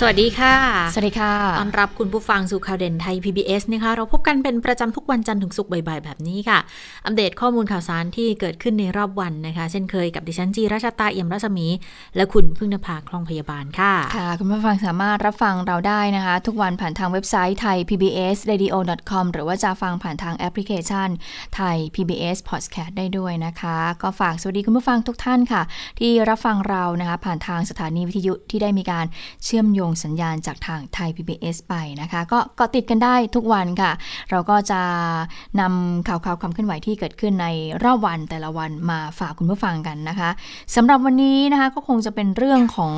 สวัสดีค่ะ สวัสดีค่ะ ต้อนรับคุณผู้ฟังสู่ข่าวเด่นไทย PBS นะคะ เราพบกันเป็นประจำทุกวันจันทร์ถึงศุกร์บ่ายๆ แบบนี้ค่ะ อัปเดตข้อมูลข่าวสารที่เกิดขึ้นในรอบวันนะคะ เช่นเคยกับดิฉันจีราชตาเอี่ยมรัศมี และคุณพึ่งนภาคลองพยาบาลค่ะ ค่ะ คุณผู้ฟังสามารถรับฟังเราได้นะคะ ทุกวันผ่านทางเว็บไซต์ไทย PBS radio com หรือว่าจะฟังผ่านทางแอปพลิเคชันไทย PBS podcast ได้ด้วยนะคะ ก็ฝากสวัสดีคุณผู้ฟังทุกท่านค่ะ ที่รับฟังเรานะคะผ่านทางสถานีวิทยุที่ได้มีการเชื่อมโยงสัญญาณจากทางไทย PBS ไปนะคะ ก็เกาะติดกันได้ทุกวันค่ะ เราก็จะนำข่าวๆความเคลื่อนไหวที่เกิดขึ้นในรอบวันแต่ละวันมาฝากคุณผู้ฟังกันนะคะสำหรับวันนี้นะคะก็คงจะเป็นเรื่องของ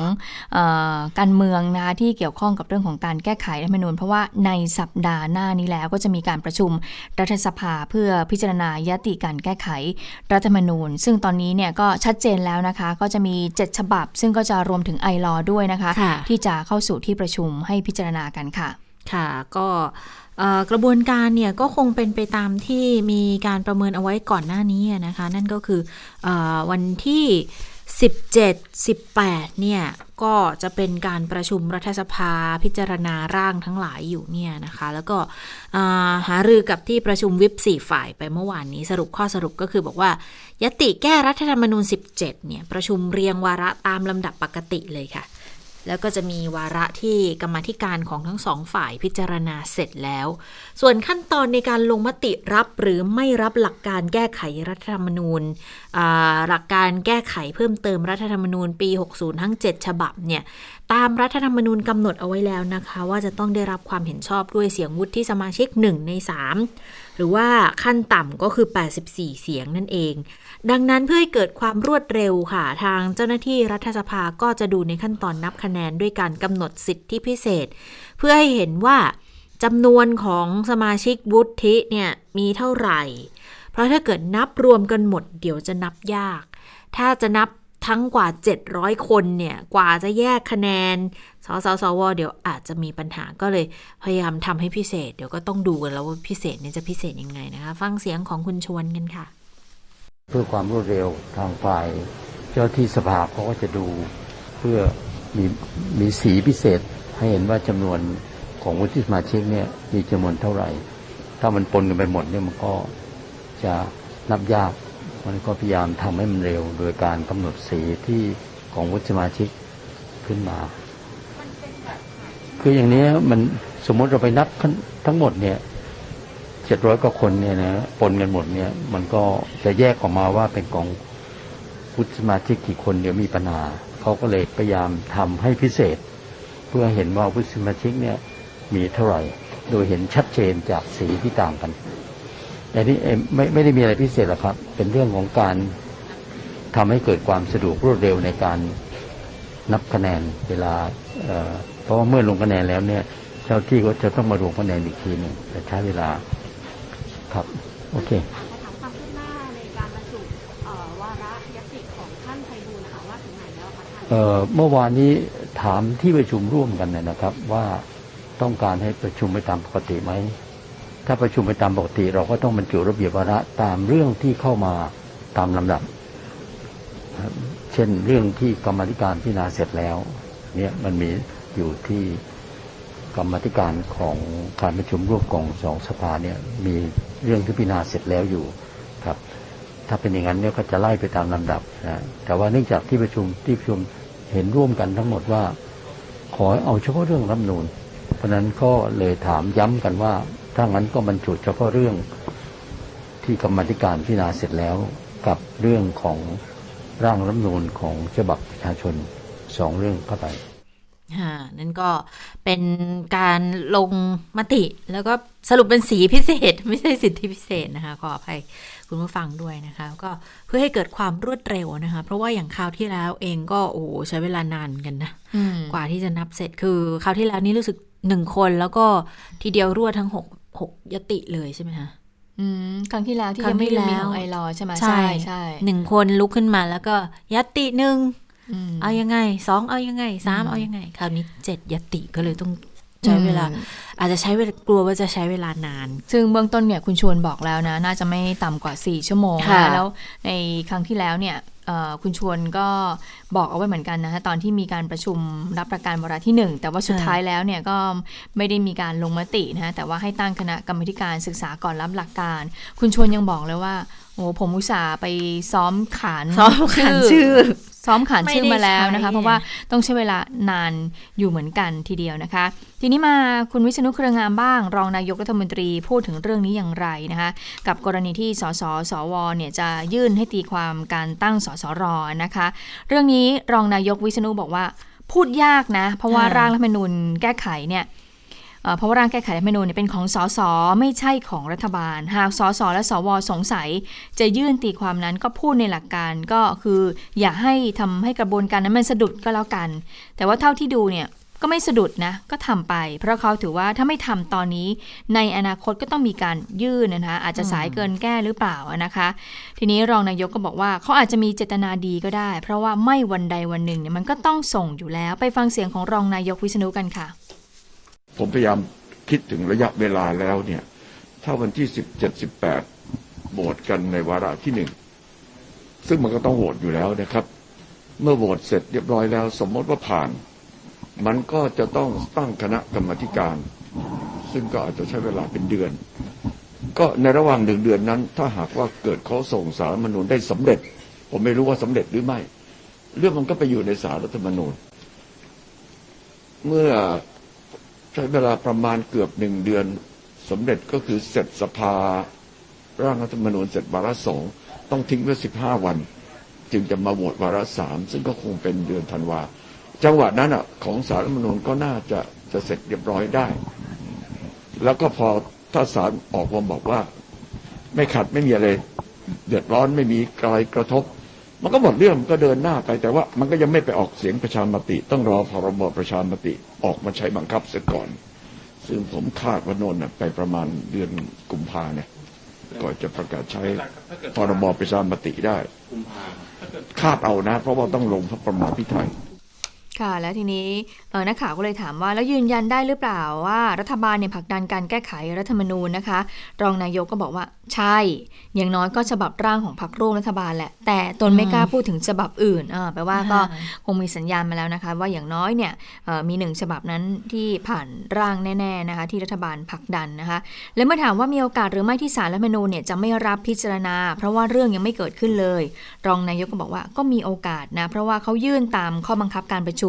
เออการเมืองนะคะที่เกี่ยวข้องกับเรื่องของการแก้ไขรัฐธรรมนูญเพราะว่าในสัปดาห์หน้านี้แล้วก็จะมีการประชุมรัฐสภาเพื่อพิจารณายติการแก้ไขรัฐธรรมนูญ ซึ่งตอนนี้เนี่ยก็ชัดเจนแล้วนะคะ ก็จะมี 7 ฉบับ ซึ่งก็จะรวมถึงไอรอด้วยนะคะค่ะที่จะเข้าสู่ที่ประชุมให้พิจารณากันค่ะ ค่ะ ก็กระบวนการเนี่ยก็คงเป็นไปตามที่มีการประเมินเอาไว้ก่อนหน้านี้นะคะ นั่นก็คืออวันที่ 17 18 เนี่ย ก็จะเป็นการประชุมรัฐสภาพิจารณาร่างทั้งหลายอยู่เนี่ยนะคะ แล้วก็หารือกับที่ประชุมวิปสี่ฝ่ายไปเมื่อวานนี้สรุปข้อสรุปก็คือบอกว่ายติแก้รัฐธรรมนูญ 17 เนี่ย ประชุมเรียงวาระตามลำดับปกติเลยค่ะ แล้วก็จะมีวาระที่กรรมธิการของทั้งสองฝ่ายพิจารณาเสร็จแล้ว ส่วนขั้นตอนในการลงมติรับหรือไม่รับหลักการแก้ไขรัฐธรรมนูญ หลักการแก้ไขเพิ่มเติมรัฐธรรมนูญปี 60 ทั้ง 7 ฉบับเนี่ยตามรัฐธรรมนูญกำหนดเอาไว้แล้วนะคะ ว่าจะต้องได้รับความเห็นชอบด้วยเสียงวุฒิสมาชิก 1 ใน 3 หรือว่าขั้นต่ำก็คือ 84 เสียงนั่นเอง ดังนั้นเพื่อให้เกิดความรวดเร็วค่ะ ทางเจ้าหน้าที่รัฐสภาก็จะดูในขั้นตอนนับคะแนนด้วยการกำหนดสิทธิพิเศษ เพื่อให้เห็นว่าจำนวนของสมาชิกวุฒิเนี่ยมีเท่าไหร่ เพราะถ้าเกิดนับรวมกันหมดเดี๋ยวจะนับยาก ถ้าจะนับทั้งกว่า 700 คนเนี่ย กว่าจะแยกคะแนน สสสว เดี๋ยวอาจจะมีปัญหาก็เลยพยายามทำให้พิเศษ เดี๋ยวก็ต้องดูกันแล้วว่าพิเศษเนี่ยจะพิเศษยังไงนะคะ ฟังเสียงของคุณชวนกันค่ะ เพื่อความรวดเร็วทางฝ่าย เจ้าที่สภาเขาก็จะดูเพื่อมีมีสีพิเศษ ให้เห็นว่าจำนวนของวุฒิสมาชิกเนี่ยมีจำนวนเท่าไหร่ ถ้ามันปนกันไปหมดเนี่ยมันก็จะนับยากมันก็พยายามทำให้มันเร็ว โดยการกำหนดสีที่ของวุฒิสมาชิกขึ้นมา คืออย่างนี้มันสมมติเราไปนับทั้งหมดเนี่ย เจ็ดร้อยกว่าคนเนี่ยนะปนกันหมดเนี่ย มันก็จะแยกออกมาว่าเป็นของวุฒิสมาชิกกี่คนเดี๋ยวมีปัญหาเขาก็เลยพยายามทำให้พิเศษ เพื่อเห็นว่าวุฒิสมาชิกเนี่ยมีเท่าไหร่ โดยเห็นชัดเจนจากสีที่ต่างกันแต่นี่เอ่ไม่ไม่ได้มีอะไรพิเศษหรอกครับ เป็นเรื่องของการทำให้เกิดความสะดวกรวดเร็วในการนับคะแนนเวลาเเพราะเมื่อลงคะแนนแล้วเนี่ย เจ้าที่ก็จะต้องมารวมคะแนนอีกทีหนึ่งแต่ใช้เวลา โอเคถามความคืบหน้าในการบรรจุเอ่อวาระยติของท่านไพบูลย์นะคะว่าถึงไหนแล้วคะท่านเอ่อเมื่อวานนี้ถามที่ประชุมร่วมกันเนี่ยนะครับ ว่าต้องการให้ประชุมไปตามปกติไหมถ้าประชุมไปตามปกติ เราก็ต้องบรรจุระเบียบวาระตามเรื่องที่เข้ามาตามลำดับครับ เช่นเรื่องที่กรรมาธิการพิจารณาเสร็จแล้ว เนี่ยมันมีอยู่ที่ กรรมธิการของการประชุมร่วมของสองสภาเนี่ยมีเรื่องที่พิจารณาเสร็จแล้วอยู่ครับ ถ้าเป็นอย่างนั้นเนี่ยก็จะไล่ไปตามลำดับนะแต่ว่าเนื่องจากที่ประชุมที่ประชุมเห็นร่วมกันทั้งหมดว่า ขอเอาเฉพาะเรื่องรัฐนูนเพราะนั้นก็เลยถามย้ำกันว่าถ้างั้นก็บรรจุเฉพาะเรื่องที่กรรมธิการพิจารณาเสร็จแล้วกับเรื่องของร่างรัฐนูญของฉบับประชาชนสองเรื่องเข้าไป นั่นก็เป็นการลงมติ แล้วก็สรุปเป็นสีพิเศษ ไม่ใช่สิทธิพิเศษนะคะ ขออภัยคุณผู้ฟังด้วยนะคะ ก็เพื่อให้เกิดความรวดเร็วนะคะ เพราะว่าอย่างคราวที่แล้วเองก็โอ้โหใช้เวลานานเหมือนกันนะอืมกว่าที่จะนับเสร็จคือคราวที่แล้วนี่รู้สึกหนึ่งคนแล้วก็ทีเดียวรวดทั้งหกหกยติเลยใช่ไหมคะอืมครั้งที่แล้วที่ครั้ยังงที่ไม่ได้มีแล้วของไอรอใช่ไหมใช่ใช่หนึ่งคนลุกขึ้นมาแล้วก็ยติหนึ่งออืม เอายังไงสองเอายังไงสามเอายังไง คราวนี้เจ็ดยติก็เลยต้องใช้เวลาอืมอาจจะใช้เวลากลัวว่าจะใช้เวลานาน ซึ่งเบื้องต้นเนี่ยคุณชวนบอกแล้วนะ น่าจะไม่ต่ำกว่า 4 ชั่วโมงค่ะนะแล้วในครั้งที่แล้วเนี่ยเอ่อ คุณชวนก็บอกเอาไว้เหมือนกันนะคะตอนที่มีการประชุมรับประการวาระที่ 1 แต่ว่าสุดท้ายแล้วเนี่ยก็ไม่ได้มีการลงมตินะแต่ว่าให้ตั้งคณะกรรมการศึกษาก่อนรับหลักการ คุณชวนยังบอกเลยว่าโอ้ผมอุตส่าห์ไปซ้อมขานซ้อมขานชื่อซ้อมขานชื่อไม่ได้มาแล้วนะคะใช้เพราะว่าต้องใช้เวลานานอยู่เหมือนกันทีเดียวนะคะ ทีนี้มาคุณวิษณุเครืองามบ้าง รองนายกรัฐมนตรีพูดถึงเรื่องนี้อย่างไรนะคะ กับกรณีที่สสสวเนี่ยจะยื่นให้ตีความการตั้งสสรนะคะ เรื่องนี้รองนายกวิษณุบอกว่าพูดยากนะ เพราะว่าค่ะร่างรัฐธรรมนูญแก้ไขเนี่ยเอ่อเพราะว่าร่างแก้ไขรัฐธรรมนูญเนี่ยเป็นของสสไม่ใช่ของรัฐบาล หากสสและสวสงสัย จะยื่นตีความนั้นก็พูดในหลักการก็คือ อย่าให้ทำให้กระบวนการนั้นมันสะดุดก็แล้วกัน แต่ว่าเท่าที่ดูเนี่ย ก็ไม่สะดุดนะก็ทำไป เพราะเขาถือว่าถ้าไม่ทำตอนนี้ ในอนาคตก็ต้องมีการยื่นนะคะอาจจะสายเกินแก้หรือเปล่านะคะ ทีนี้รองนายกก็บอกว่าเขาอาจจะมีเจตนาดีก็ได้ เพราะว่าไม่วันใดวันหนึ่งเนี่ยมันก็ต้องส่งอยู่แล้ว ไปฟังเสียงของรองนายกวิษณุกันค่ะ ผมพยายามคิดถึงระยะเวลาแล้วเนี่ยถ้าวันที่สิบเจ็ดสิบแปดโหวตกันในวาระที่หนึ่งซึ่งมันก็ต้องโหวตอยู่แล้วนะครับ เมื่อโหวตเสร็จเรียบร้อยแล้ว สมมติว่าผ่าน มันก็จะต้องตั้งคณะกรรมการ ซึ่งก็อาจจะใช้เวลาเป็นเดือน ก็ในระหว่างหนึ่งเดือนนั้น ถ้าหากว่าเกิดเขาส่งสารรัฐมนูญได้สำเร็จ ผมไม่รู้ว่าสำเร็จหรือไม่ เรื่องมันก็ไปอยู่ในสารรัฐธรรมนูญ เมื่อใช้เวลาประมาณเกือบหนึ่งเดือนสำเร็จก็คือเสร็จสภา ร่างรัฐธรรมนูญเสร็จวาระสองต้องทิ้งไว้สิบห้าวัน จึงจะมาโหวตวาระสามซึ่งก็คงเป็นเดือนธันวา จังหวะนั้นอะของสารรัฐธรรมนูญก็น่าจะจะเสร็จเรียบร้อยได้ แล้วก็พอถ้าศาลออกมาบอกว่า ไม่ขัดไม่มีอะไรเดือดร้อนไม่มีอะไรกระทบ มันก็หมดเรื่องมันก็เดินหน้าไปแต่ว่า มันก็ยังไม่ไปออกเสียงประชามติ ต้องรอพรบประชามติออกมาใช้บังคับเสียก่อน ซึ่งผมคาดว่านนท์น่ะไปประมาณเดือนกุมภาเนี่ยก่อนจะประกาศใช้พรบประชามติได้คาดเอานะ เพราะว่าต้องลงพระประมาพิไทย ค่ะ แล้วทีนี้เออนักข่าวก็เลยถามว่า แล้วยืนยันได้หรือเปล่าว่า รัฐบาลเนี่ยผลักดันการแก้ไขรัฐธรรมนูญนะคะ รองนายกก็บอกว่าใช่ อย่างน้อยก็ฉบับร่างของพรรคร่วมรัฐบาลแหละ แต่ตนไม่กล้าพูดถึงฉบับอื่นอ่าแปลว่าก็ค่ะคงมีสัญญาณมาแล้วนะคะ ว่าอย่างน้อยเนี่ยเอ่อมีหนึ่งฉบับนั้นที่ผ่านร่างแน่ๆนะคะที่รัฐบาลผลักดันนะคะ และเมื่อถามว่ามีโอกาสหรือไม่ที่สารรัฐธรรมนูญเนี่ยจะไม่รับพิจารณา เพราะว่าเรื่องยังไม่เกิดขึ้นเลย รองนายกก็บอกว่าก็มีโอกาสนะเพราะว่าเขายื่นตามข้อบังคับการประชุม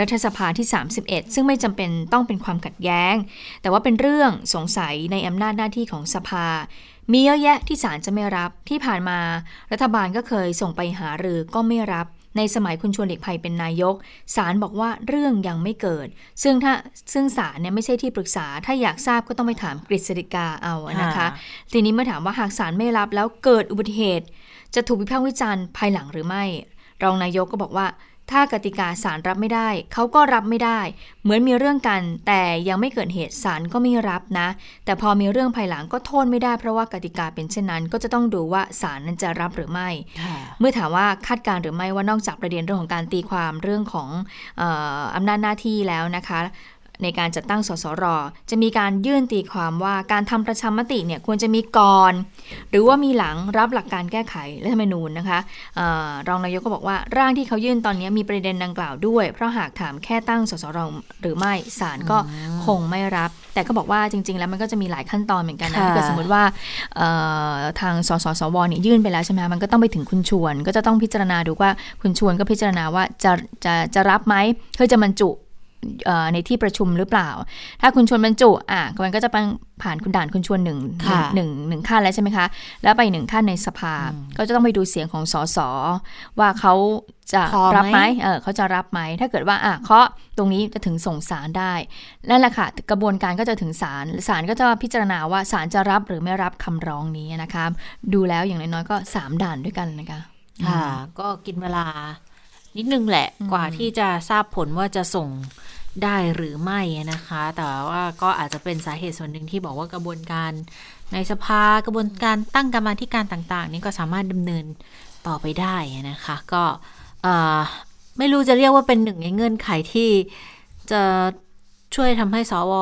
รัฐสภาที่ 31 ซึ่งไม่จำเป็นต้องเป็นความขัดแย้ง แต่ว่าเป็นเรื่องสงสัยในอำนาจหน้าที่ของสภา มีเยอะแยะที่ศาลจะไม่รับที่ผ่านมา รัฐบาลก็เคยส่งไปหารือก็ไม่รับในสมัยคุณชวนหลีกภัยเป็นนายกศาลบอกว่าเรื่องยังไม่เกิด ซึ่งถ้าซึ่งศาลเนี่ยไม่ใช่ที่ปรึกษา ถ้าอยากทราบก็ต้องไปถามกฤษฎิกาเอานะคะค่ะทีนี้เมื่อถามว่าหากศาลไม่รับแล้วเกิดอุบัติเหตุ จะถูกวิพากษ์วิจารณ์ภายหลังหรือไม่ รองนายกก็บอกว่า ถ้ากติกาศาลรับไม่ได้ เขาก็รับไม่ได้ เหมือนมีเรื่องกัน แต่ยังไม่เกิดเหตุศาลก็ไม่รับนะ แต่พอมีเรื่องภายหลังก็โทษไม่ได้เพราะว่ากติกาเป็นเช่นนั้น ก็จะต้องดูว่าศาลนั้นจะรับหรือไม่ค่ะเมื่อถามว่าคาดการณ์หรือไม่ว่านอกจากประเด็นเรื่องของการตีความเรื่องของเอออำนาจหน้าที่แล้วนะคะ ในการจัดตั้งสสร จะมีการยื่นตีความว่าการทำประชามติเนี่ยควรจะมีก่อน หรือว่ามีหลังรับหลักการแก้ไขรัฐธรรมนูญนะคะเออรองนายกก็บอกว่าร่างที่เขายื่นตอนนี้มีประเด็นดังกล่าวด้วย เพราะหากถามแค่ตั้งสสรหรือไม่ศาลก็คงไม่รับ แต่ก็บอกว่าจริง ๆ แล้วมันก็จะมีหลายขั้นตอนเหมือนกันนะค่ะถ้าเกิดสมมติว่าเอ่อทางสสสวเนี่ยยื่นไปแล้วใช่ไหมคะมันก็ต้องไปถึงคุณชวน ก็จะต้องพิจารณาดูว่าคุณชวนก็พิจารณาว่าจะจะจะรับไหมเพื่อจะบรรจุเอ่อ ในที่ประชุมหรือเปล่า ถ้าคุณชวนบรรจุอะมันก็จะผ่านคุณด่านคุณชวนหนึ่งค่ะหนึ่งหนึ่งขั้นแล้วใช่ไหมคะ แล้วไปหนึ่งขั้นในสภา ก็จะต้องไปดูเสียงของสสว่าเขาจะพอไหมรับไหมเออเขาจะรับไหม ถ้าเกิดว่าอะเคาะตรงนี้จะถึงส่งสารได้ นั่นแหละค่ะ กระบวนการก็จะถึงศาลศาลก็จะพิจารณาว่าศาลจะรับหรือไม่รับคำร้องนี้นะคะ ดูแล้วอย่างน้อยๆก็สามด่านด้วยกันนะคะ ค่ะ ก็กินเวลา นิดนึงแหละอืมกว่าที่จะทราบผลว่าจะส่งได้หรือไม่นะคะ แต่ว่าก็อาจจะเป็นสาเหตุส่วนหนึ่งที่บอกว่ากระบวนการในสภากระบวนการตั้งกรรมาธิการต่าง ๆ นี่ก็สามารถดำเนินต่อไปได้นะคะ ก็เอ่อไม่รู้จะเรียกว่าเป็นหนึ่งในเงื่อนไขที่จะ ช่วยทำให้สว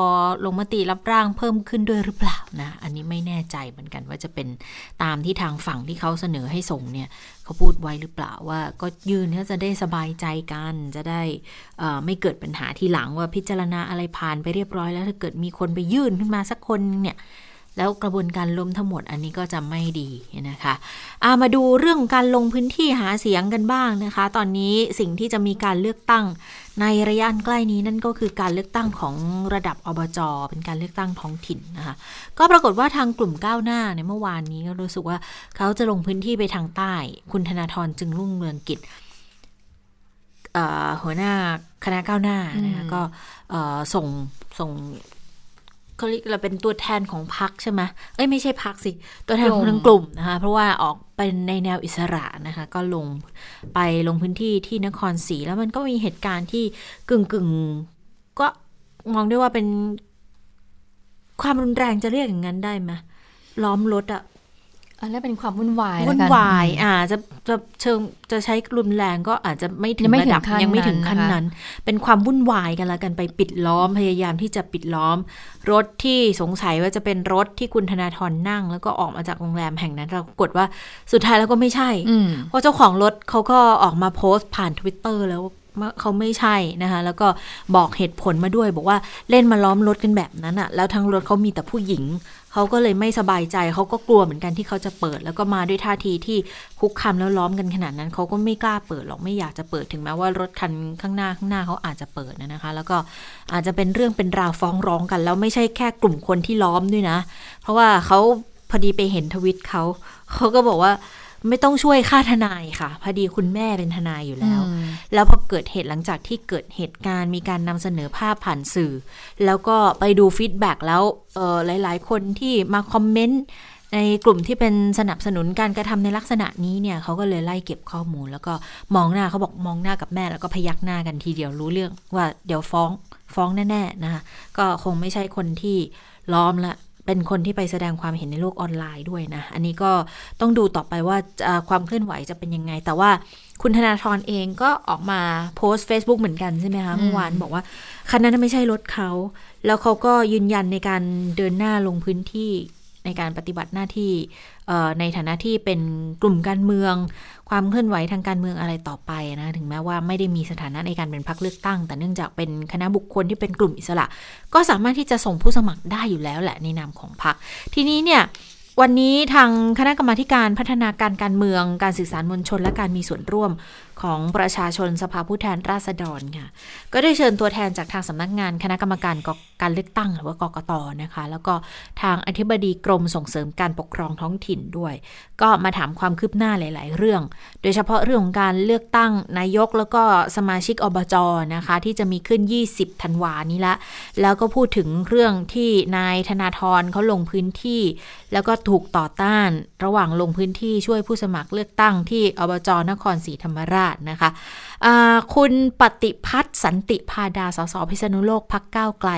ลงมติรับร่างเพิ่มขึ้นด้วยหรือเปล่านะ อันนี้ไม่แน่ใจเหมือนกันว่าจะเป็นตามที่ทางฝั่งที่เขาเสนอให้ส่งเนี่ยเขาพูดไว้หรือเปล่าว่าก็ยื่นก็จะได้สบายใจกัน จะได้ไม่เกิดปัญหาทีหลังว่าพิจารณาอะไรผ่านไปเรียบร้อยแล้วถ้าเกิดมีคนไปยื่นขึ้นมาสักคนเนี่ย แล้วกระบวนการล้มทั้งหมดอันนี้ก็จะไม่ดีนะคะามาดูเรื่องการลงพื้นที่หาเสียงกันบ้างนะคะ ตอนนี้สิ่งที่จะมีการเลือกตั้งในระยะใกล้นี้นั่นก็คือการเลือกตั้งของระดับอบจเป็นการเลือกตั้งท้องถิ่นนะคะ ก็ปรากฏว่าทางกลุ่มก้าวหน้าในเมื่อวานนี้ก็รู้สึกว่าเขาจะลงพื้นที่ไปทางใต้ คุณธนาธรจึงรุ่งเรืองกิจหัวหน้าคณะก้าวหน้านะคะก็ส่งส่ง เขาเรียกเราเป็นตัวแทนของพรรคใช่ไหมเอ้ยไม่ใช่พรรคสิ ตัวแทนของทั้งกลุ่มนะคะ เพราะว่าออกเป็นในแนวอิสระนะคะ ก็ลงไปลงพื้นที่ที่นครศรีแล้วมันก็มีเหตุการณ์ที่กึ่งกึ่งก็มองได้ว่าเป็นความรุนแรงจะเรียกอย่างนั้นได้ไหมล้อมรถอะ อันนี้เป็นความวุ่นวายวุ่นวายอ่าจะจะเชิงจะใช้รุนแรงก็อาจจะไม่ถึงระดับยังไม่ถึงขั้นนั้น เป็นความวุ่นวายกันละกันไปปิดล้อมพยายามที่จะปิดล้อม รถที่สงสัยว่าจะเป็นรถที่คุณธนาธรนั่ง แล้วก็ออกมาจากโรงแรมแห่งนั้นเรากดว่าสุดท้ายแล้วก็ไม่ใช่ เพราะเจ้าของรถเขาก็ออกมาโพสต์ผ่านทวิตเตอร์แล้วเขาไม่ใช่นะคะแล้วก็บอกเหตุผลมาด้วย บอกว่าเล่นมาล้อมรถกันแบบนั้นอะแล้วทั้งรถเขามีแต่ผู้หญิง เขาก็เลยไม่สบายใจเขาก็กลัวเหมือนกันที่เขาจะเปิด แล้วก็มาด้วยท่าทีที่คุกคามแล้วล้อมกันขนาดนั้นเขาก็ไม่กล้าเปิดหรอกไม่อยากจะเปิดถึงแม้ว่ารถคันข้างหน้าข้างหน้าเขาอาจจะเปิดนะคะ แล้วก็อาจจะเป็นเรื่องเป็นราวฟ้องร้องกัน แล้วไม่ใช่แค่กลุ่มคนที่ล้อมด้วยนะ เพราะว่าเขาพอดีไปเห็นทวิตเขาเขาก็บอกว่า ไม่ต้องช่วยค่าทนายค่ะ พอดีคุณแม่เป็นทนายอยู่แล้ว แล้วพอเกิดเหตุหลังจากที่เกิดเหตุการณ์มีการนำเสนอภาพผ่านสื่อ แล้วก็ไปดู feedback แล้วเออหลาย ๆ คนที่มา comment ในกลุ่มที่เป็นสนับสนุนการกระทำในลักษณะนี้เนี่ยเขาก็เลยไล่เก็บข้อมูล แล้วก็มองหน้าเขาบอกมองหน้ากับแม่แล้วก็พยักหน้ากันทีเดียวรู้เรื่องว่าเดี๋ยวฟ้องฟ้องแน่ๆนะคะก็คงไม่ใช่คนที่ล้อมละ เป็นคนที่ไปแสดงความเห็นในโลกออนไลน์ด้วยนะ อันนี้ก็ต้องดูต่อไปว่าความเคลื่อนไหวจะเป็นยังไง แต่ว่าคุณธนาธรเองก็ออกมาโพสต์ Facebook เหมือนกันใช่ไหมคะเมื่อวานบอกว่าคันนั้นไม่ใช่รถเขา แล้วเขาก็ยืนยันในการเดินหน้าลงพื้นที่ในการปฏิบัติหน้าที่ ในฐานะที่เป็นกลุ่มการเมือง ความเคลื่อนไหวทางการเมืองอะไรต่อไปนะถึงแม้ว่าไม่ได้มีสถานะในการเป็นพรรคเลือกตั้ง แต่เนื่องจากเป็นคณะบุคคลที่เป็นกลุ่มอิสระ ก็สามารถที่จะส่งผู้สมัครได้อยู่แล้วแหละในนามของพรรคทีนี้เนี่ยวันนี้ทางคณะกรรมาการพัฒนาการการเมือง การสื่อสารมวลชนและการมีส่วนร่วม ของประชาชนสภาผู้แทนราษฎรค่ะ ก็ได้เชิญตัวแทนจากทางสำนักงานคณะกรรมการการเลือกตั้งหรือว่ากกตนะคะ แล้วก็ทางอธิบดีกรมส่งเสริมการปกครองท้องถิ่นด้วย ก็มาถามความคืบหน้าหลาย ๆ เรื่อง โดยเฉพาะเรื่องของการเลือกตั้งนายกแล้วก็สมาชิกอบจนะคะ ที่จะมีขึ้น 20 ธันวานี้ละ แล้วก็พูดถึงเรื่องที่นายธนาธรเขาลงพื้นที่ แล้วก็ถูกต่อต้าน ระหว่างลงพื้นที่ช่วยผู้สมัครเลือกตั้งที่อบจนครศรีธรรมราชนะคะคุณปฏิพัฒน์สันติพาดาสสพิษณุโลกพักก้าวไกล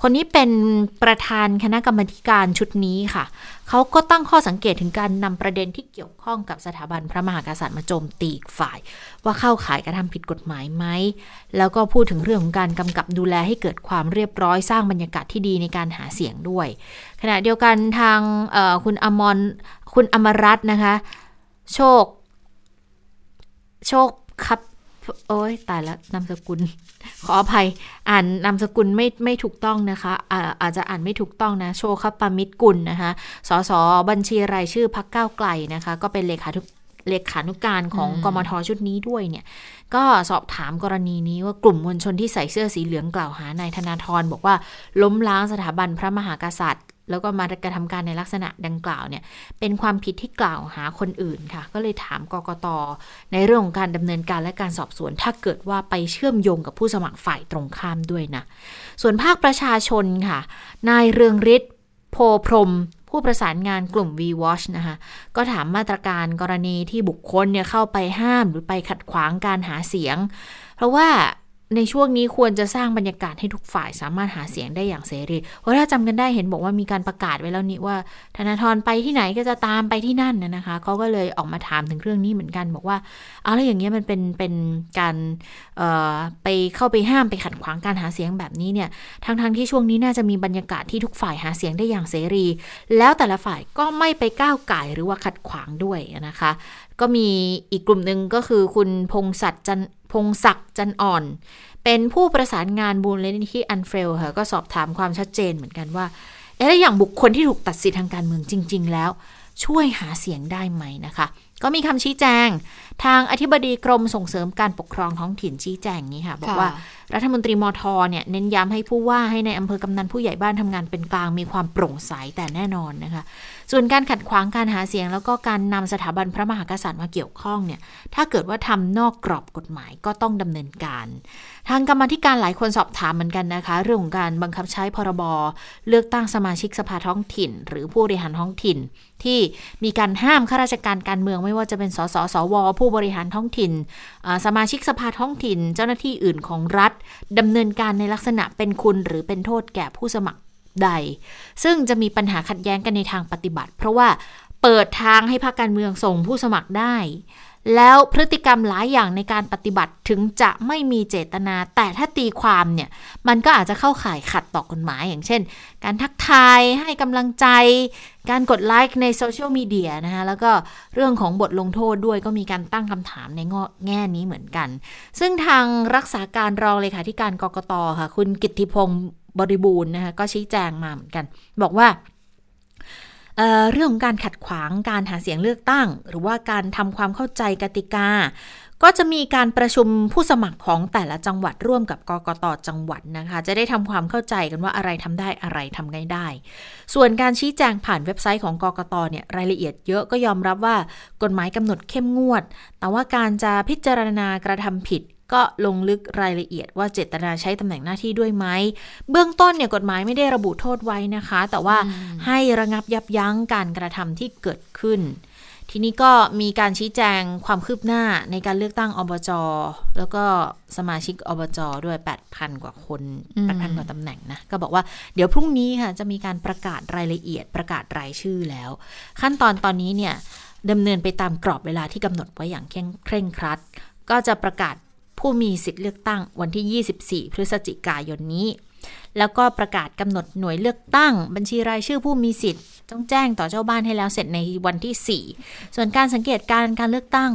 คนนี้เป็นประธานคณะกรรมการชุดนี้ค่ะ เขาก็ตั้งข้อสังเกตถึงการนำประเด็นที่เกี่ยวข้องกับสถาบันพระมหากษัตริย์มาโจมตีฝ่าย ว่าเข้าข่ายกระทำผิดกฎหมายไหม แล้วก็พูดถึงเรื่องของการกำกับดูแลให้เกิดความเรียบร้อยสร้างบรรยากาศที่ดีในการหาเสียงด้วย ขณะเดียวกันทางคุณอมรคุณอมรัตน์นะคะ โชค โชคครับ โอ้ยตายแล้วนามสกุล ขออภัย อ่านนามสกุลไม่ไม่ถูกต้องนะคะอาอาจจะอ่านไม่ถูกต้องนะ โชคปามิตรกุลนะคะสสบัญชีรายชื่อพักก้าวไกลนะคะ ก็เป็นเลขาทุกเลขานุกการของกมทชุดนี้ด้วยเนี่ย ก็สอบถามกรณีนี้ว่ากลุ่มมวลชนที่ใส่เสื้อสีเหลืองกล่าวหานายธนาธรบอกว่าล้มล้างสถาบันพระมหากษัตริย์ แล้วก็มากระทำการในลักษณะดังกล่าวเนี่ยเป็นความผิดที่กล่าวหาคนอื่นค่ะ ก็เลยถามกกตในเรื่องของการดำเนินการและการสอบสวน ถ้าเกิดว่าไปเชื่อมโยงกับผู้สมัครฝ่ายตรงข้ามด้วยนะ ส่วนภาคประชาชนค่ะ นายเรืองฤทธิ์โพพรมผู้ประสานงานกลุ่ม V-Watch นะคะก็ถามมาตรการกรณีที่บุคคลเนี่ยเข้าไปห้ามหรือไปขัดขวางการหาเสียง เพราะว่า ในช่วงนี้ควรจะสร้างบรรยากาศให้ทุกฝ่ายสามารถหาเสียงได้อย่างเสรี เพราะถ้าจำกันได้เห็นบอกว่ามีการประกาศไว้แล้วนี่ว่า ธนาธรไปที่ไหนก็จะตามไปที่นั่นนะคะเขาก็เลยออกมาถามถึงเรื่องนี้เหมือนกัน บอกว่าเอาแล้วอย่างเงี้ยมันเป็นเป็นการไปเข้าไปห้ามไปขัดขวางการหาเสียงแบบนี้เนี่ยทั้งทั้งที่ช่วงนี้น่าจะมีบรรยากาศที่ทุกฝ่ายหาเสียงได้อย่างเสรี แล้วแต่ละฝ่ายก็ไม่ไปก้าวไก่หรือว่าขัดขวางด้วยนะคะ ก็มีอีกกลุ่มหนึ่งก็คือคุณพงศักดิ์จัน งศักดิ์จันอ่อน เป็นผู้ประสานงานบูลเลนที่อันเฟลค่ะก็สอบถามความชัดเจนเหมือนกันว่าเอ๊ะแล้วอย่างบุคคลที่ถูกตัดสิทธิทางการเมืองจริง ๆ แล้ว ช่วยหาเสียงได้ไหมนะคะ ก็มีคำชี้แจง ทางอธิบดีกรมส่งเสริมการปกครองท้องถิ่นชี้แจงนี้ค่ะ บอกว่ารัฐมนตรีมทเนี่ยเน้นย้ำให้ผู้ว่าให้ในอำเภอกำนันผู้ใหญ่บ้านทำงานเป็นกลางมีความโปร่งใสแต่แน่นอนนะคะ ส่วนการขัดขวางการหาเสียง แล้วก็การนำสถาบันพระมหากษัตริย์มาเกี่ยวข้องเนี่ยถ้าเกิดว่าทำนอกกรอบกฎหมายก็ต้องดำเนินการ ทางกรรมธิการหลายคนสอบถามเหมือนกันนะคะ เรื่องของการบังคับใช้พรบเลือกตั้งสมาชิกสภาท้องถิ่น หรือผู้บริหารท้องถิ่น ที่มีการห้ามข้าราชการการเมืองไม่ว่าจะเป็นสสสวผู้บริหารท้องถิ่น สมาชิกสภาท้องถิ่น เจ้าหน้าที่อื่นของรัฐดำเนินการในลักษณะเป็นคุณหรือเป็นโทษแก่ผู้สมัครใด ซึ่งจะมีปัญหาขัดแย้งกันในทางปฏิบัติ เพราะว่าเปิดทางให้พรรคการเมืองส่งผู้สมัครได้ แล้วพฤติกรรมหลายอย่างในการปฏิบัติถึงจะไม่มีเจตนา แต่ถ้าตีความเนี่ย มันก็อาจจะเข้าข่ายขัดต่อกฎหมาย อย่างเช่น การทักทายให้กำลังใจ การกดไลค์ในโซเชียลมีเดียนะคะ แล้วก็เรื่องของบทลงโทษด้วยก็มีการตั้งคำถามในแง่นี้เหมือนกัน ซึ่งทางรักษาการรองเลขาธิการกกต. ค่ะ คุณกิติพงศ์บริบูรณ์นะคะก็ชี้แจงมาเหมือนกัน บอกว่า เเรื่องของการขัดขวางการหาเสียงเลือกตั้ง หรือว่าการทำความเข้าใจกติกา ก็จะมีการประชุมผู้สมัครของแต่ละจังหวัดร่วมกับกกตจังหวัดนะคะ จะได้ทำความเข้าใจกันว่าอะไรทำได้อะไรทำไงได้ ส่วนการชี้แจงผ่านเว็บไซต์ของกกตเนี่ยรายละเอียดเยอะก็ยอมรับว่ากฎหมายกำหนดเข้มงวด แต่ว่าการจะพิจารณากระทำผิด ก็ลงลึกรายละเอียดว่าเจตนาใช้ตำแหน่งหน้าที่ด้วยไหม เบื้องต้นเนี่ยกฎหมายไม่ได้ระบุโทษไว้นะคะ แต่ว่าให้ระงับยับยั้งการกระทำที่เกิดขึ้น ทีนี้ก็มีการชี้แจงความคืบหน้าในการเลือกตั้งอบจแล้วก็สมาชิกอบจด้วย 8,000 กว่าคน 8,000 กว่าตำแหน่งนะ ก็บอกว่าเดี๋ยวพรุ่งนี้ค่ะจะมีการประกาศรายละเอียดประกาศรายชื่อแล้ว ขั้นตอนตอนนี้เนี่ยดำเนินไปตามกรอบเวลาที่กำหนดไว้อย่างเคร่งครัด ก็จะประกาศ ผู้มีสิทธิ์เลือกตั้งวันที่ 24 พฤศจิกายนนี้ แล้วก็ประกาศกำหนดหน่วยเลือกตั้ง บัญชีรายชื่อผู้มีสิทธิ์ต้องแจ้งต่อเจ้าบ้านให้แล้วเสร็จในวันที่ 4 ส่วนการสังเกตการการเลือกตั้ง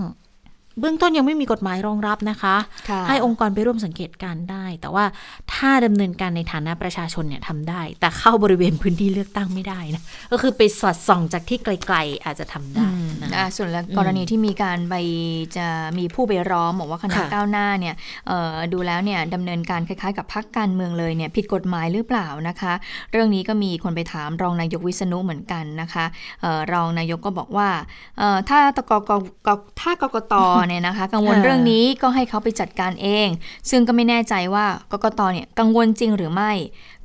เบื้องต้นยังไม่มีกฎหมายรองรับนะคะคะให้องค์กรไปร่วมสังเกตการได้ แต่ว่าถ้าดำเนินการในฐานะประชาชนเนี่ยทำได้ แต่เข้าบริเวณพื้นที่เลือกตั้งไม่ได้นะ ก็คือไปสอดส่องจากที่ไกล ๆ อาจจะทำได้นะส่วนกรณีที่มีการไปจะมีผู้ไปร้องบอกว่าคณะก้าวหน้าเนี่ยดูแล้วเนี่ยดำเนินการคล้ายๆ กับพรรคการเมืองเลยเนี่ยผิดกฎหมายหรือเปล่านะคะ เรื่องนี้ก็มีคนไปถามรองนายกวิษณุเหมือนกันนะคะรองนายกก็บอกว่าถ้าตกกถ้ากกตเนี่ยนะคะ กังวลเรื่องนี้ก็ให้เขาไปจัดการเอง ซึ่งก็ไม่แน่ใจว่ากกตเนี่ยกังวลจริงหรือไม่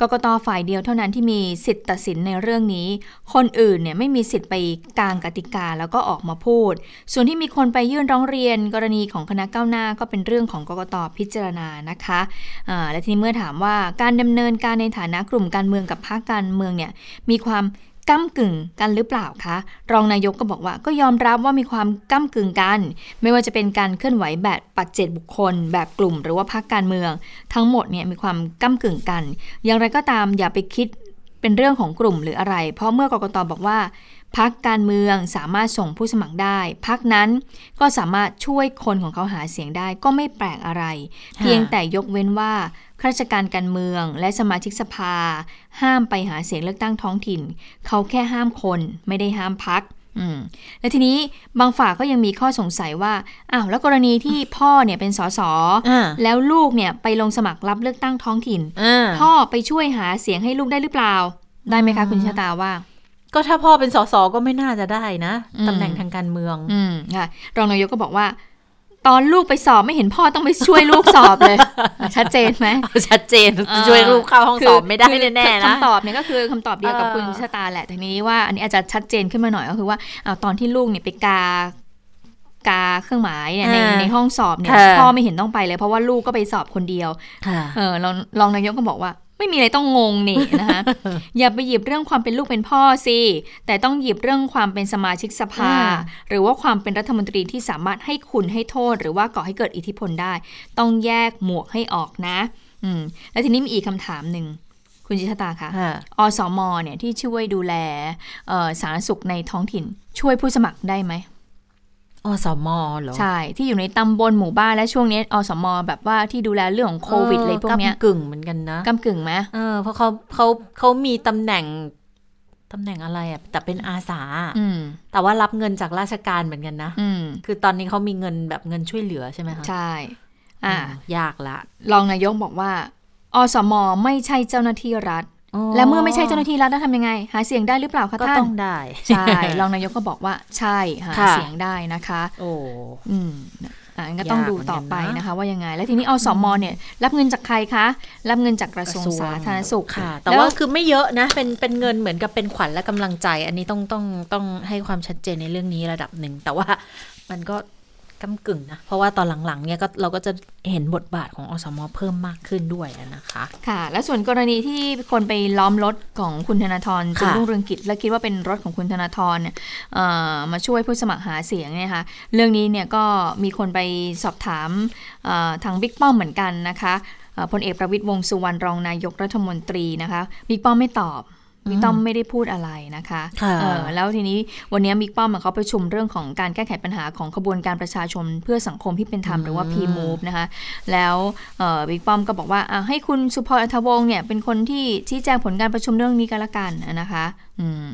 กกตฝ่ายเดียวเท่านั้นที่มีสิทธิ์ตัดสินในเรื่องนี้ คนอื่นเนี่ยไม่มีสิทธิ์ไปกลางกติกาแล้วก็ออกมาพูด ส่วนที่มีคนไปยื่นร้องเรียน กรณีของคณะก้าวหน้าก็เป็นเรื่องของกกตพิจารณานะคะะและทีนี้เมื่อถามว่าการดำเนินการในฐานะกลุ่มการเมืองกับพรรคการเมืองเนี่ยมีความ ก้ากึ่งกันหรือเปล่าคะ รองนายกก็บอกว่าก็ยอมรับว่ามีความก้ากึ่งกัน ไม่ว่าจะเป็นการเคลื่อนไหวแบบปัจเจกบุคคล แบบกลุ่มหรือว่าพรรคการเมือง ทั้งหมดเนี่ยมีความก้ากึ่งกัน อย่างไรก็ตามอย่าไปคิดเป็นเรื่องของกลุ่มหรืออะไร เพราะเมื่อกกตบอกว่า พักการเมืองสามารถส่งผู้สมัครได้ พักนั้นก็สามารถช่วยคนของเขาหาเสียงได้ก็ไม่แปลกอะไร เพียงแต่ยกเว้นว่าข้าราชการการเมืองและสมาชิกสภา ห้ามไปหาเสียงเลือกตั้งท้องถิ่น เขาแค่ห้ามคนไม่ได้ห้ามพักอืมและทีนี้บางฝ่ายก็ยังมีข้อสงสัยว่าอ้าวแล้วกรณีที่พ่อเนี่ยเป็นสสแล้วลูกเนี่ยไปลงสมัครรับเลือกตั้งท้องถิ่น พ่อไปช่วยหาเสียงให้ลูกได้หรือเปล่า ได้ไหมคะคุณชะตาว่า ก็ถ้าพ่อเป็นสสก็ไม่น่าจะได้นะตำแหน่งทางการเมือง อืมค่ะรองนายกก็บอกว่า ตอนลูกไปสอบไม่เห็นพ่อต้องไปช่วยลูกสอบเลย ชัดเจนไหมชัดเจนช่วยลูกเข้าห้องสอบไม่ได้แน่ๆนะคำตอบเนี่ยก็คือคำตอบเดียวกับคุณชะตาแหละทีนี้ว่าอันนี้อาจจะชัดเจนขึ้นมาหน่อยก็คือว่าตอนที่ลูกเนี่ยไปกากาเครื่องหมายเนี่ยในอ่าในห้องสอบเนี่ยค่ะพ่อไม่เห็นต้องไปเลย เพราะว่าลูกก็ไปสอบคนเดียวค่ะเออรองรองนายกก็บอกว่า ไม่มีอะไรต้องงงนี่นะคะอย่าไปหยิบเรื่องความเป็นลูกเป็นพ่อสิแต่ต้องหยิบเรื่องความเป็นสมาชิกสภาอ่าหรือว่าความเป็นรัฐมนตรีที่สามารถให้คุณให้โทษ หรือว่าก่อให้เกิดอิทธิพลได้ ต้องแยกหมวกให้ออกนะ อืม แล้วทีนี้มีอีกคำถามหนึ่งคุณจิตตาคะค่ะอสมเนี่ยที่ช่วยดูแลเอ่อสาธารณสุขในท้องถิ่น ช่วยผู้สมัครได้ไหม อสมเหรอ ใช่ ที่อยู่ในตำบลหมู่บ้านและช่วงนี้อสมแบบว่าที่ดูแลเรื่องของโควิดอะไรพวกเนี้ยกำกึ่งเหมือนกันนะกำกึ่งไหมเออเพราะเขาเขาเขามีตำแหน่งตำแหน่งอะไรอะแต่เป็นอาสาอืมแต่ว่ารับเงินจากราชการเหมือนกันนะอืมคือตอนนี้เขามีเงินแบบเงินช่วยเหลือใช่ไหมคะใช่ อ่ามยากละ รองนายกบอกว่า อสมไม่ใช่เจ้าหน้าที่รัฐอ๋อ และเมื่อไม่ใช่เจ้าหน้าที่รัฐแล้วทำยังไง หาเสียงได้หรือเปล่าคะก็ท่านต้องได้ ใช่รองนายกก็บอกว่าใช่หาค่ะเสียงได้นะคะ โอ้อืมอะงั้นก็ต้องยากดูต่อไปเหมือนกันนะนะคะ ว่ายังไง แล้วทีนี้อสมเนี่ย รับเงินจากใครคะ รับเงินจากกระทรวงสาธารณสุขค่ะ แต่ล้ว่าคือไม่เยอะนะ เป็นเป็นเงินเหมือนกับเป็นขวัญและกำลังใจ อันนี้ต้องต้องต้องให้ความชัดเจนในเรื่องนี้ระดับหนึ่ง แต่ว่ามันก็ กำกึ่งนะ เพราะว่าตอนหลังๆเนี่ยก็เราก็จะเห็นบทบาทของอสมเพิ่มมากขึ้นด้วยอะนะคะ ค่ะ และส่วนกรณีที่คนไปล้อมรถของคุณธนาธรจึงค่ะรุ่งเรืองกิจ และคิดว่าเป็นรถของคุณธนาธรเนี่ยเอ่อมาช่วยผู้สมัครหาเสียงเนี่ยค่ะเรื่องนี้เนี่ยก็มีคนไปสอบถามเอ่อทางบิ๊กป้อมเหมือนกันนะคะเอ่อพลเอกประวิตยวงษ์สุวรรณรองนายกรัฐมนตรีนะคะบิ๊กป้อมไม่ตอบ บิ๊กป้อมไม่ได้พูดอะไรนะคะค่ะเออแล้วทีนี้วันนี้บิ๊กป้อมอะเขาประชุมเรื่องของการแก้ไขปัญหาของขบวนการประชาชนเพื่อสังคมที่เป็นธรรมหรือว่า P-MOVE นะคะ แล้วเอ่อบิ๊กป้อมก็บอกว่าอะให้คุณสุพรอัธวงศ์เนี่ยเป็นคนที่ชี้แจงผลการประชุมเรื่องนี้กันละกันนะคะอืม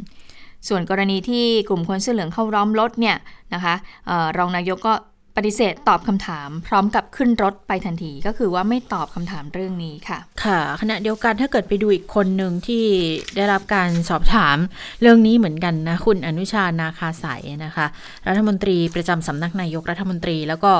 ส่วนกรณีที่กลุ่มคนเสื้อเหลืองเข้าร้อมรถเนี่ยนะคะเออรองนายกก็ ปฏิเสธตอบคำถามพร้อมกับขึ้นรถไปทันทีก็คือว่าไม่ตอบคำถามเรื่องนี้ค่ะ ค่ะ ขณะเดียวกันถ้าเกิดไปดูอีกคนหนึ่งที่ได้รับการสอบถามเรื่องนี้เหมือนกันนะคุณอนุชานาคาสายนะคะ รัฐมนตรีประจำสำนักนายกรัฐมนตรีแล้วก็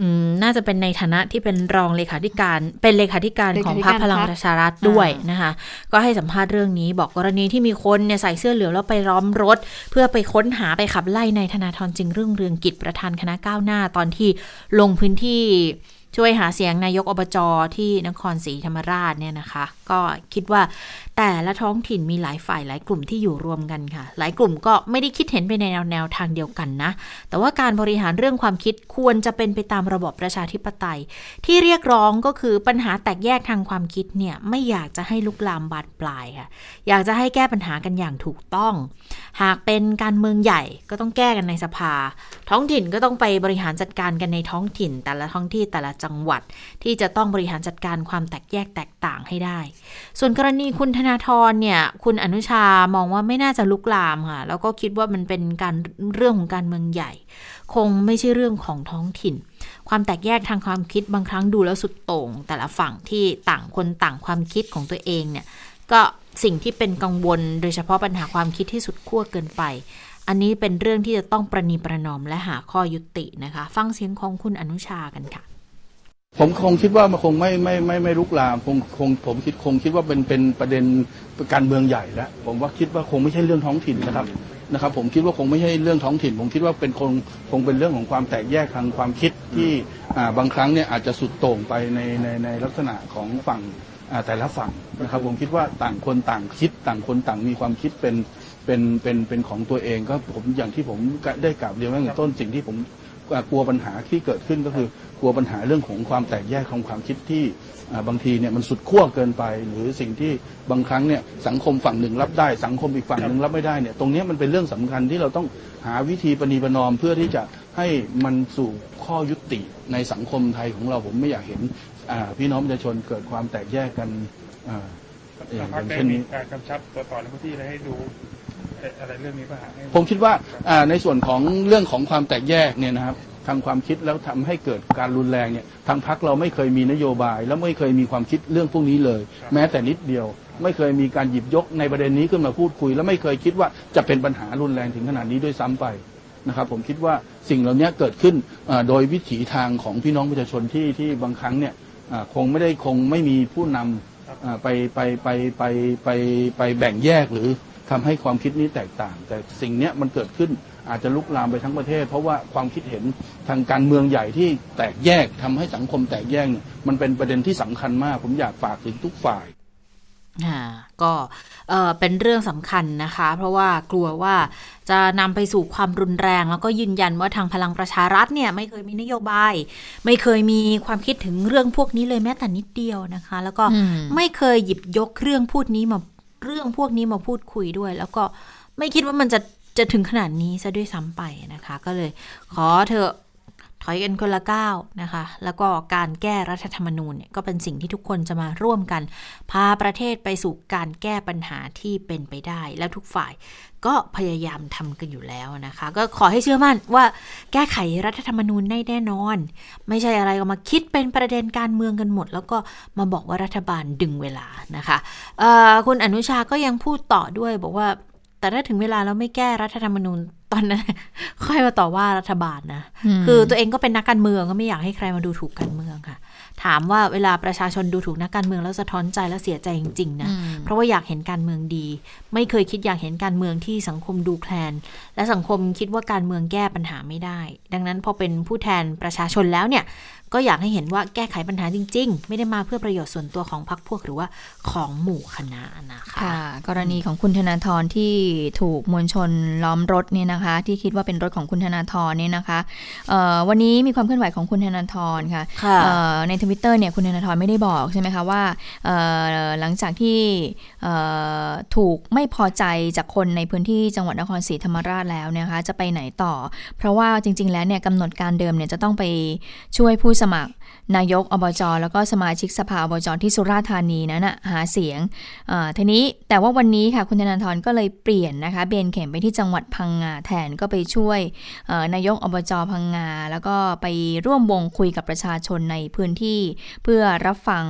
อืมน่าจะเป็นในฐานะที่เป็นรองเลขาธิการเป็นเลขาธิการของพรรคพลังประชารัฐด้วยนะคะก็ให้สัมภาษณ์เรื่องนี้ บอกกรณีที่มีคนเนี่ยใส่เสื้อเหลืองแล้วไปล้อมรถ เพื่อไปค้นหาไปขับไล่ในายธนาธรจึงรุ่งเรืองกิจประธานคณะก้าวหน้าตอนที่ลงพื้นที่ช่วยหาเสียงนายกอบจที่นครศรีธรรมราชเนี่ยนะคะ ก็คิดว่าแต่ละท้องถิ่นมีหลายฝ่ายหลายกลุ่มที่อยู่รวมกันค่ะ หลายกลุ่มก็ไม่ได้คิดเห็นไปในแนวแนวทางเดียวกันนะ แต่ว่าการบริหารเรื่องความคิดควรจะเป็นไปตามระบอบประชาธิปไตย ที่เรียกร้องก็คือปัญหาแตกแยกทางความคิดเนี่ยไม่อยากจะให้ลุกลามบานปลายค่ะ อยากจะให้แก้ปัญหากันอย่างถูกต้อง หากเป็นการเมืองใหญ่ก็ต้องแก้กันในสภา ท้องถิ่นก็ต้องไปบริหารจัดการกันในท้องถิ่น แต่ละท้องที่แต่ละจังหวัดที่จะต้องบริหารจัดการความแตกแยกแตกต่างให้ได้ส่วนกรณีคุณธนาธรเนี่ย คุณอนุชามองว่าไม่น่าจะลุกลามค่ะ แล้วก็คิดว่ามันเป็นการเรื่องของการเมืองใหญ่ คงไม่ใช่เรื่องของท้องถิ่น ความแตกแยกทางความคิดบางครั้งดูแล้วสุดโต่ง แต่ละฝั่งที่ต่างคนต่างความคิดของตัวเองเนี่ย ก็สิ่งที่เป็นกังวล โดยเฉพาะปัญหาความคิดที่สุดขั้วเกินไป อันนี้เป็นเรื่องที่จะต้องประนีประนอมและหาข้อยุตินะคะ ฟังเสียงของคุณอนุชากันค่ะ ผมคงคิดว่ามันคงไม่ไม่ไม่ไม่ลุกลามคงคงผมคิดคงคิดว่าเป็นเป็นประเด็นการเมืองใหญ่แล้วผมว่าคิดว่าคงไม่ใช่เรื่องท้องถิ่นนะครับนะครับ ผมคิดว่าคงไม่ใช่เรื่องท้องถิ่น ผมคิดว่าเป็นคงคงเป็นเรื่องของความแตกแยกทางความคิดที่อ่าบางครั้งเนี่ยอาจจะสุดโต่งไปในในในลักษณะของฝั่งอ่าแต่ละฝั่งนะครับ ผมคิดว่าต่างคนต่างคิดต่างคนต่างมีความคิดเป็นเป็นเป็นเป็นของตัวเองก็ผมอย่างที่ผมได้กล่าวเรียนไว้ตั้งแต่ต้นสิ่งที่ผม กลัวปัญหาที่เกิดขึ้นก็คือกลัวปัญหาเรื่องของความแตกแยกของความคิดที่บางทีเนี่ยมันสุดขั้วเกินไป หรือสิ่งที่บางครั้งเนี่ยสังคมฝั่งหนึ่งรับได้ สังคมอีกฝั่งหนึ่งรับไม่ได้เนี่ยตรงนี้มันเป็นเรื่องสำคัญที่เราต้องหาวิธีปณีประนอมเพื่อที่จะให้มันสู่ข้อยุติในสังคมไทยของเราผมไม่อยากเห็นพี่น้องประชาชนเกิดความแตกแยกกันอย่างเช่นนี้การกำชับตัวต่อในพื้นที่ให้ดู อ่ออะไรเรื่องนี้ป่ะฮะให้ผมคิดว่าอ่าในส่วนของเรื่องของความแตกแยกเนี่ยนะครับทางความคิดแล้วทำให้เกิดการรุนแรงเนี่ยทางพักเราไม่เคยมีนโยบาย แล้วไม่เคยมีความคิดเรื่องพวกนี้เลย แม้แต่นิดเดียว ไม่เคยมีการหยิบยกในประเด็นนี้ขึ้นมาพูดคุย และไม่เคยคิดว่าจะเป็นปัญหารุนแรงถึงขนาดนี้ด้วยซ้ำไปนะครับผมคิดว่าสิ่งเหล่านี้เกิดขึ้นอ่าโดยวิถีทางของพี่น้องประชาชนที่ที่บางครั้งเนี่ยอ่าคงไม่ได้คงไม่มีผู้นำอ่าไปไปไปไปไปไปแบ่งแยกหรือ ทำให้ความคิดนี้แตกต่าง แต่สิ่งเนี้ยมันเกิดขึ้นอาจจะลุกลามไปทั้งประเทศ เพราะว่าความคิดเห็นทางการเมืองใหญ่ที่แตกแยกทำให้สังคมแตกแยกเนี่ยมันเป็นประเด็นที่สำคัญมาก ผมอยากฝากถึงทุกฝ่ายอ่าก็เอ่อเป็นเรื่องสำคัญนะคะ เพราะว่ากลัวว่าจะนำไปสู่ความรุนแรง แล้วก็ยืนยันว่าทางพลังประชารัฐเนี่ยไม่เคยมีนโยบาย ไม่เคยมีความคิดถึงเรื่องพวกนี้เลยแม้แต่นิดเดียวนะคะ แล้วก็อืมไม่เคยหยิบยกเรื่องพูดนี้มา เรื่องพวกนี้มาพูดคุยด้วย แล้วก็ไม่คิดว่ามันจะจะถึงขนาดนี้ซะด้วยซ้ำไปนะคะ ก็เลย ขอเถอะ ถอยกันคนละก้าวนะคะ แล้วก็การแก้รัฐธรรมนูญเนี่ยก็เป็นสิ่งที่ทุกคนจะมาร่วมกัน พาประเทศไปสู่การแก้ปัญหาที่เป็นไปได้ แล้วทุกฝ่ายก็พยายามทำกันอยู่แล้วนะคะ ก็ขอให้เชื่อมั่นว่าแก้ไขรัฐธรรมนูญได้แน่นอน ไม่ใช่อะไรก็มาคิดเป็นประเด็นการเมืองกันหมด แล้วก็มาบอกว่ารัฐบาลดึงเวลานะคะคุณอนุชาก็ยังพูดต่อด้วยบอกว่า แต่ถ้าถึงเวลาแล้วไม่แก้รัฐธรรมนูญตอนนั้นค่อยมาต่อว่ารัฐบาลนะมคือตัวเองก็เป็นนักการเมืองก็ไม่อยากให้ใครมาดูถูกการเมืองค่ะ ถามว่าเวลาประชาชนดูถูกนักการเมืองแล้วสะท้อนใจแล้วเสียใจจริงๆนะอืมเพราะว่าอยากเห็นการเมืองดี ไม่เคยคิดอยากเห็นการเมืองที่สังคมดูแคลน และสังคมคิดว่าการเมืองแก้ปัญหาไม่ได้ ดังนั้นพอเป็นผู้แทนประชาชนแล้วเนี่ย ก็อยากให้เห็นว่าแก้ไขปัญหาจริง ๆ ไม่ได้มาเพื่อประโยชน์ส่วนตัวของพรรคพวกหรือว่าของหมู่คณะนะคะค่ะ กรณีของคุณธนาธรที่ถูกมวลชนล้อมรถเนี่ยนะคะ ที่คิดว่าเป็นรถของคุณธนาธรเนี่ยนะคะเอ่อวันนี้มีความเคลื่อนไหวของคุณธนาธรค่ะค่ะเอ่อในทวิตเตอร์เนี่ยคุณธนาธรไม่ได้บอกใช่ไหมคะว่าเอ่อหลังจากที่เอ่อถูกไม่พอใจจากคนในพื้นที่จังหวัดนครศรีธรรมราชแล้วเนยนะคะจะไปไหนต่อ เพราะว่าจริง ๆ แล้วเนี่ยกำหนดการเดิมเนี่ยจะต้องไปช่วยผู้สมัครนายกอบจแล้วก็สมาชิกสภาอบจที่สุราษฎร์ธานีนั้นนะหาเสียงทีนี้แต่ว่าวันนี้ค่ะคุณธนาธรก็เลยเปลี่ยนนะคะเบนเข็มไปที่จังหวัดพังงาแทนก็ไปช่วยนายกอบจพังงา แล้วก็ไปร่วมวงคุยกับประชาชนในพื้นที่ เพื่อรับฟัง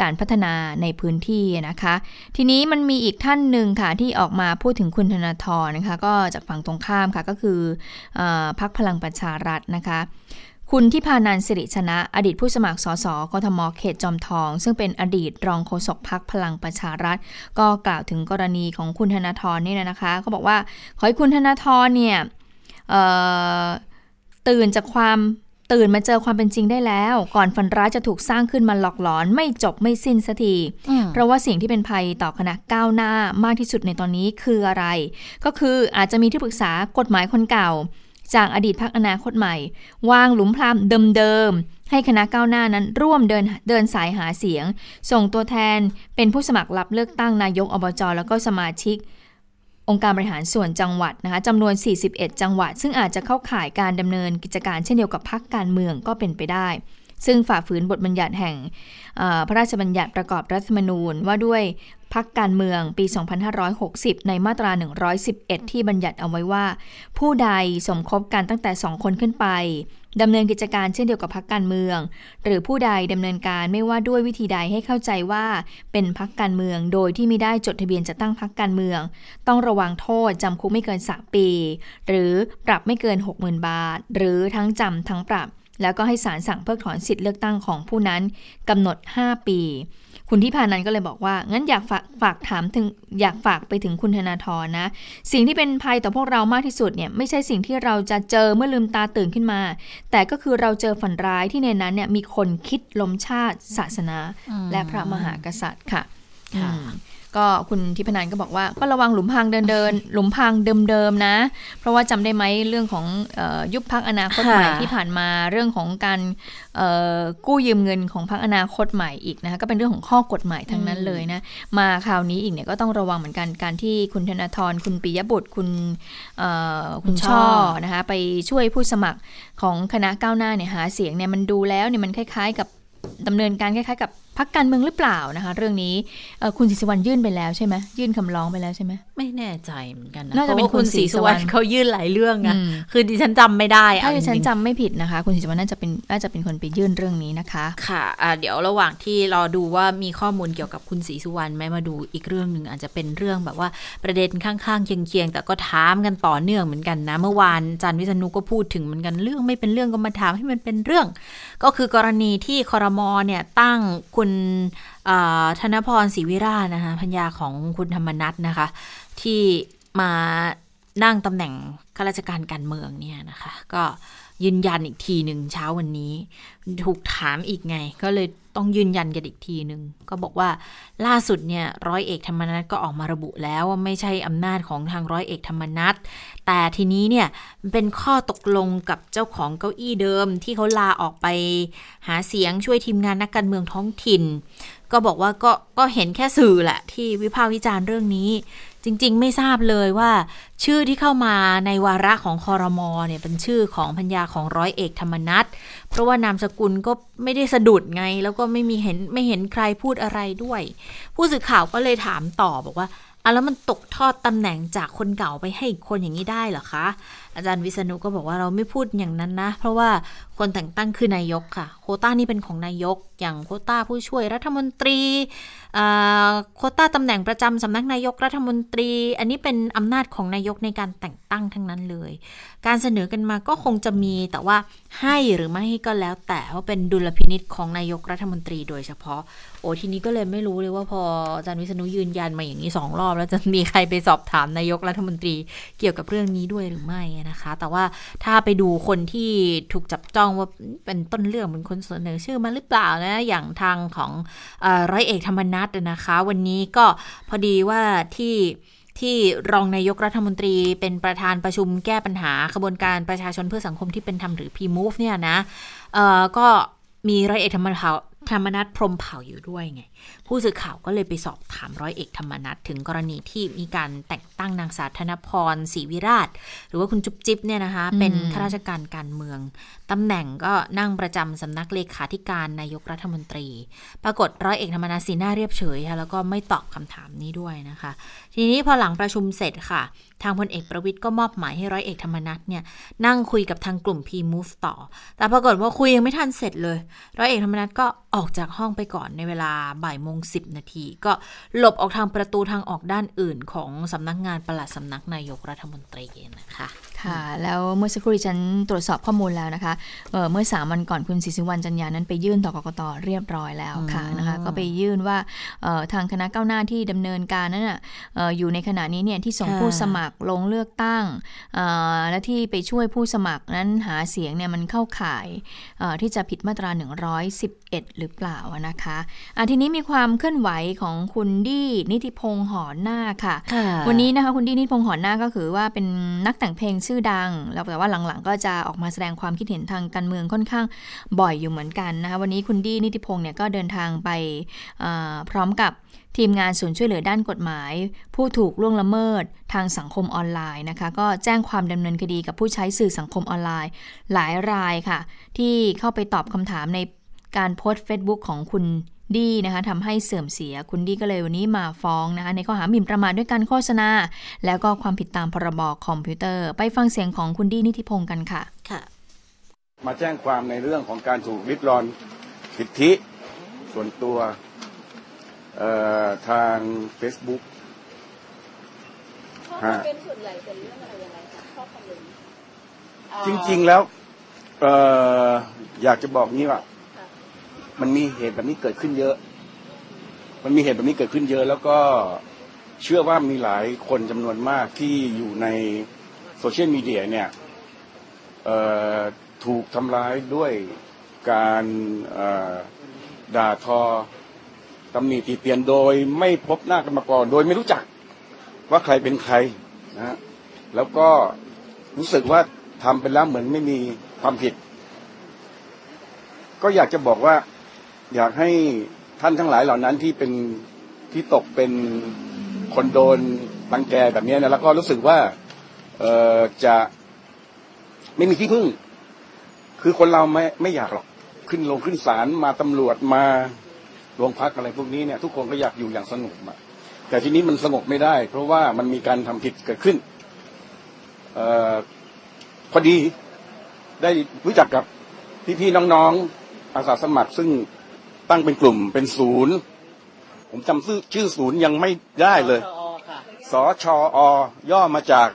การพัฒนาในพื้นที่นะคะ ทีนี้มันมีอีกท่านหนึ่งค่ะที่ออกมาพูดถึงคุณธนาธรนะคะก็จากฝั่งตรงข้ามค่ะก็คือเออพักพลังประชารัฐนะคะ คุณทิพานันท์สิริชนะ อดีตผู้สมัครสสกทมเขตจอมทอง ซึ่งเป็นอดีตรองโฆษกพักพลังประชารัฐ ก็กล่าวถึงกรณีของคุณธนาธรนี่นะคะเขาบอกว่า ขอให้คุณธนาธรเนี่ยเอ่อตื่นจากความตื่นมาเจอความเป็นจริงได้แล้ว ก่อนฝันร้ายจะถูกสร้างขึ้นมาหลอกหลอน ไม่จบไม่สิ้นสักทีเพราะว่าสิ่งที่เป็นภัยต่อคณะก้าวหน้ามากที่สุดในตอนนี้คืออะไร ก็คืออาจจะมีที่ปรึกษากฎหมายคนเก่า จากอดีตพักอนาคตใหม่ วางหลุมพรางเดิมๆ ให้คณะก้าวหน้านั้นร่วมเดินเดินสายหาเสียง ส่งตัวแทนเป็นผู้สมัครรับเลือกตั้งนายกอบจแล้วก็สมาชิก องค์การบริหารส่วนจังหวัดนะคะจำนวน 41 จังหวัด ซึ่งอาจจะเข้าข่ายการดำเนินกิจการเช่นเดียวกับพักการเมืองก็เป็นไปได้ ซึ่งฝ่าฝืนบทบัญญัติแห่งพระราชบัญญัติประกอบรัฐธรรมนูญว่าด้วยพักการเมืองปี 2560 ในมาตรา 111 ที่บัญญัติเอาไว้ว่า ผู้ใดสมคบกันตั้งแต่ 2 คนขึ้นไปดำเนินกิจการเช่นเดียวกับพักการเมือง หรือผู้ใดดำเนินการไม่ว่าด้วยวิธีใดให้เข้าใจว่าเป็นพักการเมือง โดยที่ไม่ได้จดทะเบียนจะตั้งพักการเมือง ต้องระวังโทษจำคุกไม่เกิน 3 ปี หรือปรับไม่เกิน 60,000 บาท หรือทั้งจำทั้งปรับ แล้วก็ให้ศาลสั่งเพิกถอนสิทธิ์เลือกตั้งของผู้นั้นกำหนด 5 ปี คุณที่พานันก็เลยบอกว่า งั้นอยากฝากฝากถามถึงอยากฝากไปถึงคุณธนาธรนะ สิ่งที่เป็นภัยต่อพวกเรามากที่สุดเนี่ยไม่ใช่สิ่งที่เราจะเจอเมื่อลืมตาตื่นขึ้นมา แต่ก็คือเราเจอฝันร้ายที่ในนั้นเนี่ยมีคนคิดล้มชาติ ศาสนา และพระมหากษัตริย์ค่ะค่ะอืม ก็คุณทิพนันก็บอกว่าก็ระวังหลุมพรางเดินเดินๆหลุมพรางเดิมๆนะ เพราะว่าจำได้ไหมเรื่องของเออยุบพักอนาคตใหม่ค่ะที่ผ่านมาเรื่องของการเอ่อกู้ยืมเงินของพักอนาคตใหม่อีกนะคะก็เป็นเรื่องของข้อกฎหมายทั้งนั้นเลยนะมาคราวนี้อีกเนี่ยก็ต้องระวังเหมือนกันการที่คุณธนาธรคุณปิยบุตรคุณเอ่อคุณช่อนะคะไปช่วยผู้สมัครของคณะก้าวหน้าเนี่ยหาเสียงเนี่ยมันดูแล้วเนี่ยมันคล้ายๆกับดำเนินการคล้ายๆกับ พักการเมืองหรือเปล่านะคะ เรื่องนี้เอ่อคุณศิษวรรณยื่นไปแล้วใช่ไหมยื่นคำร้องไปแล้วใช่ไหมไม่แน่ใจเหมือนกันนะน่าจะเป็นพรว่คุณคุณศศรีรีสุสุววรรรรณณเขายื่นหลายเรื่องอะอืมคือดิฉันจำไม่ได้อะถ้าดิฉันจริงๆจำไม่ผิดนะคะ คุณศิษวรรณน่าจะเป็นน่าจะเป็นคนไปยื่นเรื่องนี้นะคะ ค่ะอ่าเดี๋ยวระหว่างที่รอดูว่ามีข้อมูลเกี่ยวกับคุณศรีสุวรรณไหมมาดูอีกเรื่องหนึ่งอาจจะเป็นเรื่องแบบว่าประเด็นข้างๆเคียงๆแต่ก็ถามกันต่อเนื่องเหมือนกันนะ เมื่อวานอาจันวิษณุก็พูดถึงเหมือนกันเรื่องไม่เป็นเรื่องก็มาถามให้มันเป็นเรื่อง ก็คือกรณีที่คอรมอเนี่ยตั้งคุณอ่าธนพรศรีวิราชนะคะพัญญาของคุณธรรมนัทนะคะ ที่มานั่งตำแหน่งข้าราชการการเมืองเนี่ยนะคะ ก็ ยืนยันอีกทีหนึ่งเช้าวันนี้ ถูกถามอีกไง ก็เลยต้องยืนยันกันอีกทีหนึ่งก็บอกว่าล่าสุดเนี่ยร้อยเอกธรรมนัฐก็ออกมาระบุแล้วว่าไม่ใช่อำนาจของทางร้อยเอกธรรมนัฐแต่ทีนี้เนี่ยเป็นข้อตกลงกับเจ้าของเก้าอี้เดิมที่เขาลาออกไปหาเสียงช่วยทีมงานนักการเมืองท้องถิ่น ก็บอกว่าก็ก็เห็นแค่สื่อแหละที่วิพากษ์วิจารณ์เรื่องนี้ จริง ๆ ไม่ทราบเลยว่า ชื่อที่เข้ามาในวาระของคอรมอเนี่ยเป็นชื่อของพัญญาของร้อยเอกธรรมนัฐเพราะว่านามสกุลก็ไม่ได้สะดุดไง แล้วก็ไม่มีเห็นไม่เห็นใครพูดอะไรด้วย ผู้สื่อข่าวก็เลยถามต่อบอกว่าอะแล้วมันตกทอดตำแหน่งจากคนเก่าไปให้อีกคนอย่างนี้ได้เหรอคะ อาจารย์วิษณุก็บอกว่าเราไม่พูดอย่างนั้นนะ เพราะว่าคนแต่งตั้งคือนายกค่ะ โคต้านี่เป็นของนายก อย่างโคต้าผู้ช่วยรัฐมนตรีอ่าโคต้าตำแหน่งประจำสำนักนายกรัฐมนตรี อันนี้เป็นอำนาจของนายกในการแต่งตั้งทั้งนั้นเลย การเสนอกันมาก็คงจะมีแต่ว่าให้หรือไม่ให้ก็แล้วแต่ว่าเป็นดุลพินิษของนายกรัฐมนตรีโดยเฉพาะ โอ้ทีนี้ก็เลยไม่รู้เลยว่าพออาจารย์วิษณุยืนยันมาอย่างนี้สองรอบแล้วจะมีใครไปสอบถามนายกรัฐมนตรีเกี่ยวกับเรื่องนี้ด้วยหรือไม่นะคะ แต่ว่าถ้าไปดูคนที่ถูกจับจ้องว่าเป็นต้นเรื่องเป็นคนเสนอชื่อมาหรือเปล่านะอย่างทางของอร้อยเอกธรรมนัฐนะคะ วันนี้ก็พอดีว่าที่ที่รองนายกรัฐมนตรีเป็นประธานประชุมแก้ปัญหาขบวนการประชาชนเพื่อสังคมที่เป็นธรรมหรือ P-Move เนี่ยนะก็มีร้อยเอกธรรมนัฐ ธรรมนัฐพรมเผ่าอยู่ด้วยไง ผู้สื่อข่าวก็เลยไปสอบถามร้อยเอกธรรมนัฐถึงกรณีที่มีการแต่งตั้งนางสาวธนพรศรีวิราช หรือว่าคุณจุ๊บจิ๊บเนี่ยนะคะ เป็นข้าราชการการเมืองตำแหน่งก็นั่งประจำสำนักเลขาธิการนายกรัฐมนตรี ปรากฏร้อยเอกธรรมนัฐสีหน้าเรียบเฉยค่ะแล้วก็ไม่ตอบคำถามนี้ด้วยนะคะ ทีนี้พอหลังประชุมเสร็จค่ะ ทางพลเอกประวิทย์ก็มอบหมายให้ร้อยเอกธรรมนัฐเนี่ยนั่งคุยกับทางกลุ่ม P-Move ต่อ แต่ปรากฏว่าคุยยังไม่ทันเสร็จเลย ร้อยเอกธรรมนัฐก็ออกจากห้องไปก่อนในเวลาบ่ายายโมงสินาที ก็หลบออกทางประตูทางออกด้านอื่นของสำนักงานปลัดสำนักนายกรัฐมนตรีนะคะ ค่ะ แล้วเมื่อสักครู่ดิฉันตรวจสอบข้อมูลแล้วนะคะเอ่อเมื่อสามวันก่อนคุณศรีสุวรรณจันยานั้นไปยื่นต่อกกตเรียบร้อยแล้วค่ะอืมนะคะก็ไปยื่นว่าเอ่อทางคณะก้าวหน้าที่ดำเนินการนั้นน่ะเอ่ออยู่ในขณะนี้เนี่ยที่ส่งค่ะผู้สมัครลงเลือกตั้งเอ่อและที่ไปช่วยผู้สมัครนั้นหาเสียงเนี่ยมันเข้าข่ายเอ่อที่จะผิดมาตรา 111 หรือเปล่าอะนะคะอะทีนี้มีความเคลื่อนไหวของคุณดี้นิติพงษ์หอหน้าคค่ะค่ะ วันนี้นะคะคุณดี้นิติพงษ์หอนหน้าก็คือว่าเป็นนักแต่งเพลงชื่อดัง แล้วแต่ว่าหลังๆ ก็จะออกมาแสดงความคิดเห็นทางการเมืองค่อนข้างบ่อยอยู่เหมือนกันนะคะ วันนี้คุณดี้นิติพงษ์เนี่ยก็เดินทางไปพร้อมกับทีมงานศูนย์ช่วยเหลือด้านกฎหมาย ผู้ถูกล่วงละเมิดทางสังคมออนไลน์นะคะ ก็แจ้งความดำเนินคดีกับผู้ใช้สื่อสังคมออนไลน์ หลายรายค่ะ ที่เข้าไปตอบคำถามในการโพสต์ Facebook ของคุณ ดี้นะคะทำให้เสื่อมเสียคุณดี้ก็เลยวันนี้มาฟ้องนะคะในข้อหาหมิ่นประมาทด้วยการโฆษณา แล้วก็ความผิดตามพรบคอมพิวเตอร์ ไปฟังเสียงของคุณดี้นิติพงศ์กันค่ะค่ะ มาแจ้งความในเรื่องของการถูกลิดรอนสิทธิส่วนตัวเอ่อทาง Facebook ข้อคอมเมนต์ส่วนใหญ่เป็นเรื่องอะไรยังไงคะข้อคอมเมนต์จริงๆแล้วเอ่ออยากจะบอกงี้ว่า มันมีเหตุแบบนี้เกิดขึ้นเยอะ มันมีเหตุแบบนี้เกิดขึ้นเยอะ แล้วก็เชื่อว่ามีหลายคนจำนวนมากที่อยู่ในโซเชียลมีเดียเนี่ยถูกทำร้ายด้วยการด่าทอตำหนิตีเตียนโดยไม่พบหน้ากันมาก่อนโดยไม่รู้จักว่าใครเป็นใครนะแล้วก็รู้สึกว่าทำไปแล้วเหมือนไม่มีความผิด ก็อยากจะบอกว่า อยากให้ท่านทั้งหลายเหล่านั้นที่เป็นที่ตกเป็นคนโดนรังแกแบบนี้นะแล้วก็รู้สึกว่าเออจะไม่มีที่พึ่ง คือคนเราไม่ไม่อยากหรอกขึ้นลงขึ้นศาลมาตำรวจมาโรงพักอะไรพวกนี้เนี่ยทุกคนก็อยากอยู่อย่างสงบอะแต่ทีนี้มันสงบไม่ได้ เพราะว่ามันมีการทำผิดเกิดขึ้นเออพอดีได้รู้จักกับพี่ๆน้องๆอาสาสมัครซึ่ง ตั้งเป็นกลุ่มเป็นศูนย์ ผมจำชื่อชื่อศูนย์ยังไม่ได้เลยชอค่ะสชอย่อมาจาก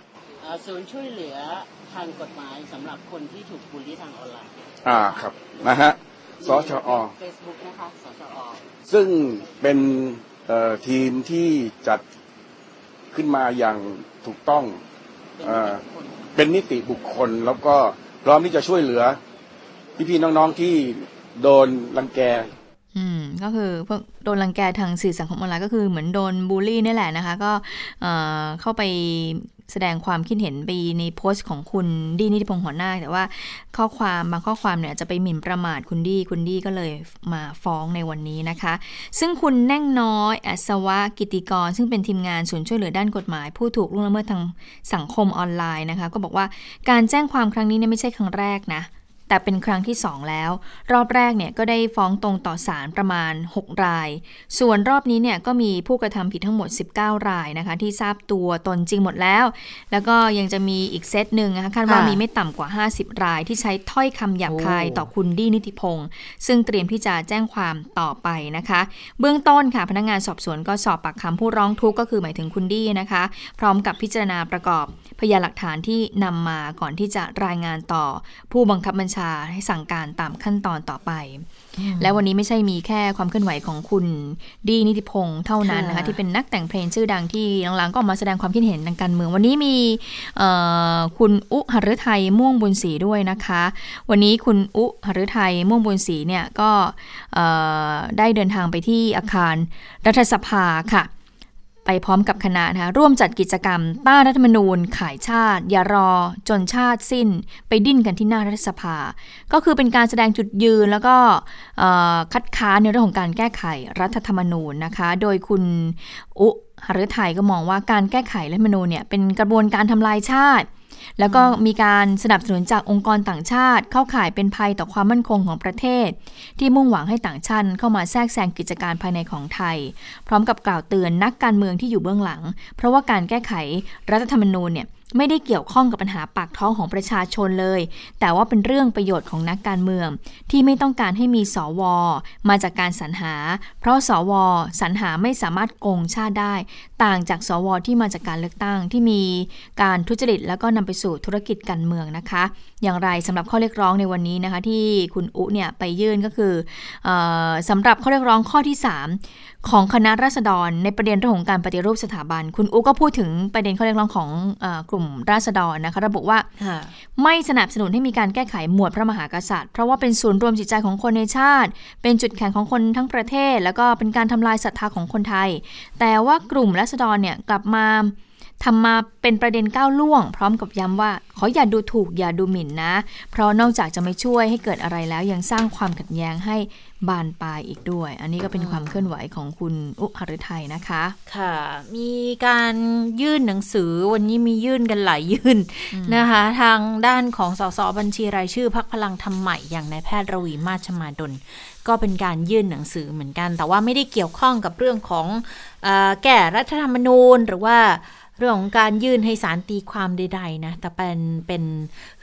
อ่าศูนย์ช่วยเหลือทางกฎหมายสำหรับคนที่ถูกบูลลี่ทางออนไลน์อ่าครับนะฮะสชอ เฟซบุ๊กนะคะสชอซึ่งเป็นเอ่อทีมที่จัดขึ้นมาอย่างถูกต้อง เป็นเอ่อคนเป็นนิติบุคคลแล้วก็พร้อมที่จะช่วยเหลือพี่ๆน้องๆที่โดนรังแกอืม ก็คือพวกโดนรังแกทางสื่อสังคมออนไลน์ก็คือเหมือนโดนบูลลี่นี่แหละนะคะ ก็เเข้าไปแสดงความคิดเห็นไปในโพสต์ของคุณดีนิติพงษ์หัวหน้า แต่ว่าข้อความบางข้อความเนี่ยจะไปหมิ่นประมาทคุณดีคุณดีก็เลยมาฟ้องในวันนี้นะคะ ซึ่งคุณแน่งน้อยอัศวะกิติกร ซึ่งเป็นทีมงานศูนย์ช่วยเหลือด้านกฎหมาย ผู้ถูกล่วงละเมิดทางสังคมออนไลน์นะคะ ก็บอกว่าการแจ้งความครั้งนี้เนี่ยไม่ใช่ครั้งแรกนะ แต่เป็นครั้งที่ 2 แล้ว รอบแรกเนี่ยก็ได้ฟ้องตรงต่อศาลประมาณ 6 ราย ส่วนรอบนี้เนี่ยก็มีผู้กระทำผิดทั้งหมด 19 รายนะคะ ที่ทราบตัวตนจริงหมดแล้ว แล้วก็ยังจะมีอีกเซตหนึ่งนะคะคาดว่าค่ะมีไม่ต่ำกว่า 50 รายที่ใช้ถ้อยคำหยาบคายโอ้ต่อคุณดีนิติพงศ์ซึ่งเตรียมที่จะแจ้งความต่อไปนะคะ เบื้องต้นค่ะพนักงานสอบสวนก็สอบปากคำผู้ร้องทุกข์ก็คือหมายถึงคุณดีนะคะ พร้อมกับพิจารณาประกอบพยานหลักฐานที่นำมาก่อนที่จะรายงานต่อผู้บังคับบัญชาให้สั่งการตามขั้นตอนต่อไป และวันนี้ไม่ใช่มีแค่ความเคลื่อนไหวของคุณดีนิติพงศ์เท่านั้นนะคะค่ะที่เป็นนักแต่งเพลงชื่อดังที่หลังๆก็ออกมาแสดงความคิดเห็นทางการเมือง วันนี้มีเอ่อคุณอุหฤทัยม่วงบุญศรีด้วยนะคะ วันนี้คุณอุหฤทัยม่วงบุญศรีเนี่ยก็เอ่อได้เดินทางไปที่อาคารรัฐสภาค่ะ ไปพร้อมกับคณะนะคะร่วมจัดกิจกรรม ต้านรัฐธรรมนูญ ขายชาติ อย่ารอ จนชาติสิ้น ไปดิ้นกันที่หน้ารัฐสภา ก็คือเป็นการแสดงจุดยืนแล้วก็คัดค้านในเรื่องของการแก้ไขรัฐธรรมนูญนะคะ โดยคุณอุหฤทัยก็มองว่าการแก้ไขรัฐธรรมนูญเนี่ยเป็นกระบวนการทำลายชาติ แล้วก็มีการสนับสนุนจากองค์กรต่างชาติ เข้าข่ายเป็นภัยต่อความมั่นคงของประเทศ ที่มุ่งหวังให้ต่างชาติเข้ามาแทรกแซงกิจการภายในของไทย พร้อมกับกล่าวเตือนนักการเมืองที่อยู่เบื้องหลัง เพราะว่าการแก้ไขรัฐธรรมนูญเนี่ยไม่ได้เกี่ยวข้องกับปัญหาปากท้องของประชาชนเลย แต่ว่าเป็นเรื่องประโยชน์ของนักการเมือง ที่ไม่ต้องการให้มีสวมาจากการสรรหา เพราะสวสรรหาไม่สามารถโกงชาติได้ต่างจากสวที่มาจากการเลือกตั้งที่มีการทุจริต แล้วก็นำไปสู่ธุรกิจการเมืองนะคะ อย่างไรสำหรับข้อเรียกร้องในวันนี้นะคะ ที่คุณอุเนี่ยไปยื่นก็คือเออสำหรับข้อเรียกร้องข้อที่ 3 ของคณะราษฎร ในประเด็นเรื่องของการปฏิรูปสถาบัน คุณอุก็พูดถึงประเด็นข้อเรียกร้องของเออกลุ่มราษฎรนะคะ ระบุว่าค่ะไม่สนับสนุนให้มีการแก้ไขหมวดพระมหากษัตริย์ เพราะว่าเป็นศูนย์รวมจิตใจของคนในชาติ เป็นจุดแข็งของคนทั้งประเทศ แล้วก็เป็นการทำลายศรัทธาของคนไทย แต่ว่ากลุ่มรัษฎรเนี่ยกลับมาทำมาเป็นประเด็นก้าวล่วง พร้อมกับย้ำว่า ขออย่าดูถูกอย่าดูหมิ่นนะ เพราะนอกจากจะไม่ช่วยให้เกิดอะไรแล้วยังสร้างความขัดแย้งให้บานปลายอีกด้วย อันนี้ก็เป็นความเคลื่อนไหวของคุณอุหฤทัยนะคะ ค่ะ มีการยื่นหนังสือวันนี้มียื่นกันหลายยื่นนะคะ ทางด้านของสสบัญชีรายชื่อพักพลังธรรมใหม่อย่างนายแพทย์ระวีมาชมาดลก็เป็นการยื่นหนังสือเหมือนกัน แต่ว่าไม่ได้เกี่ยวข้องกับเรื่องของเออ แก้รัฐธรรมนูญหรือว่าเรื่องของการยื่นให้สารตีความใดๆนะแต่เป็นเป็น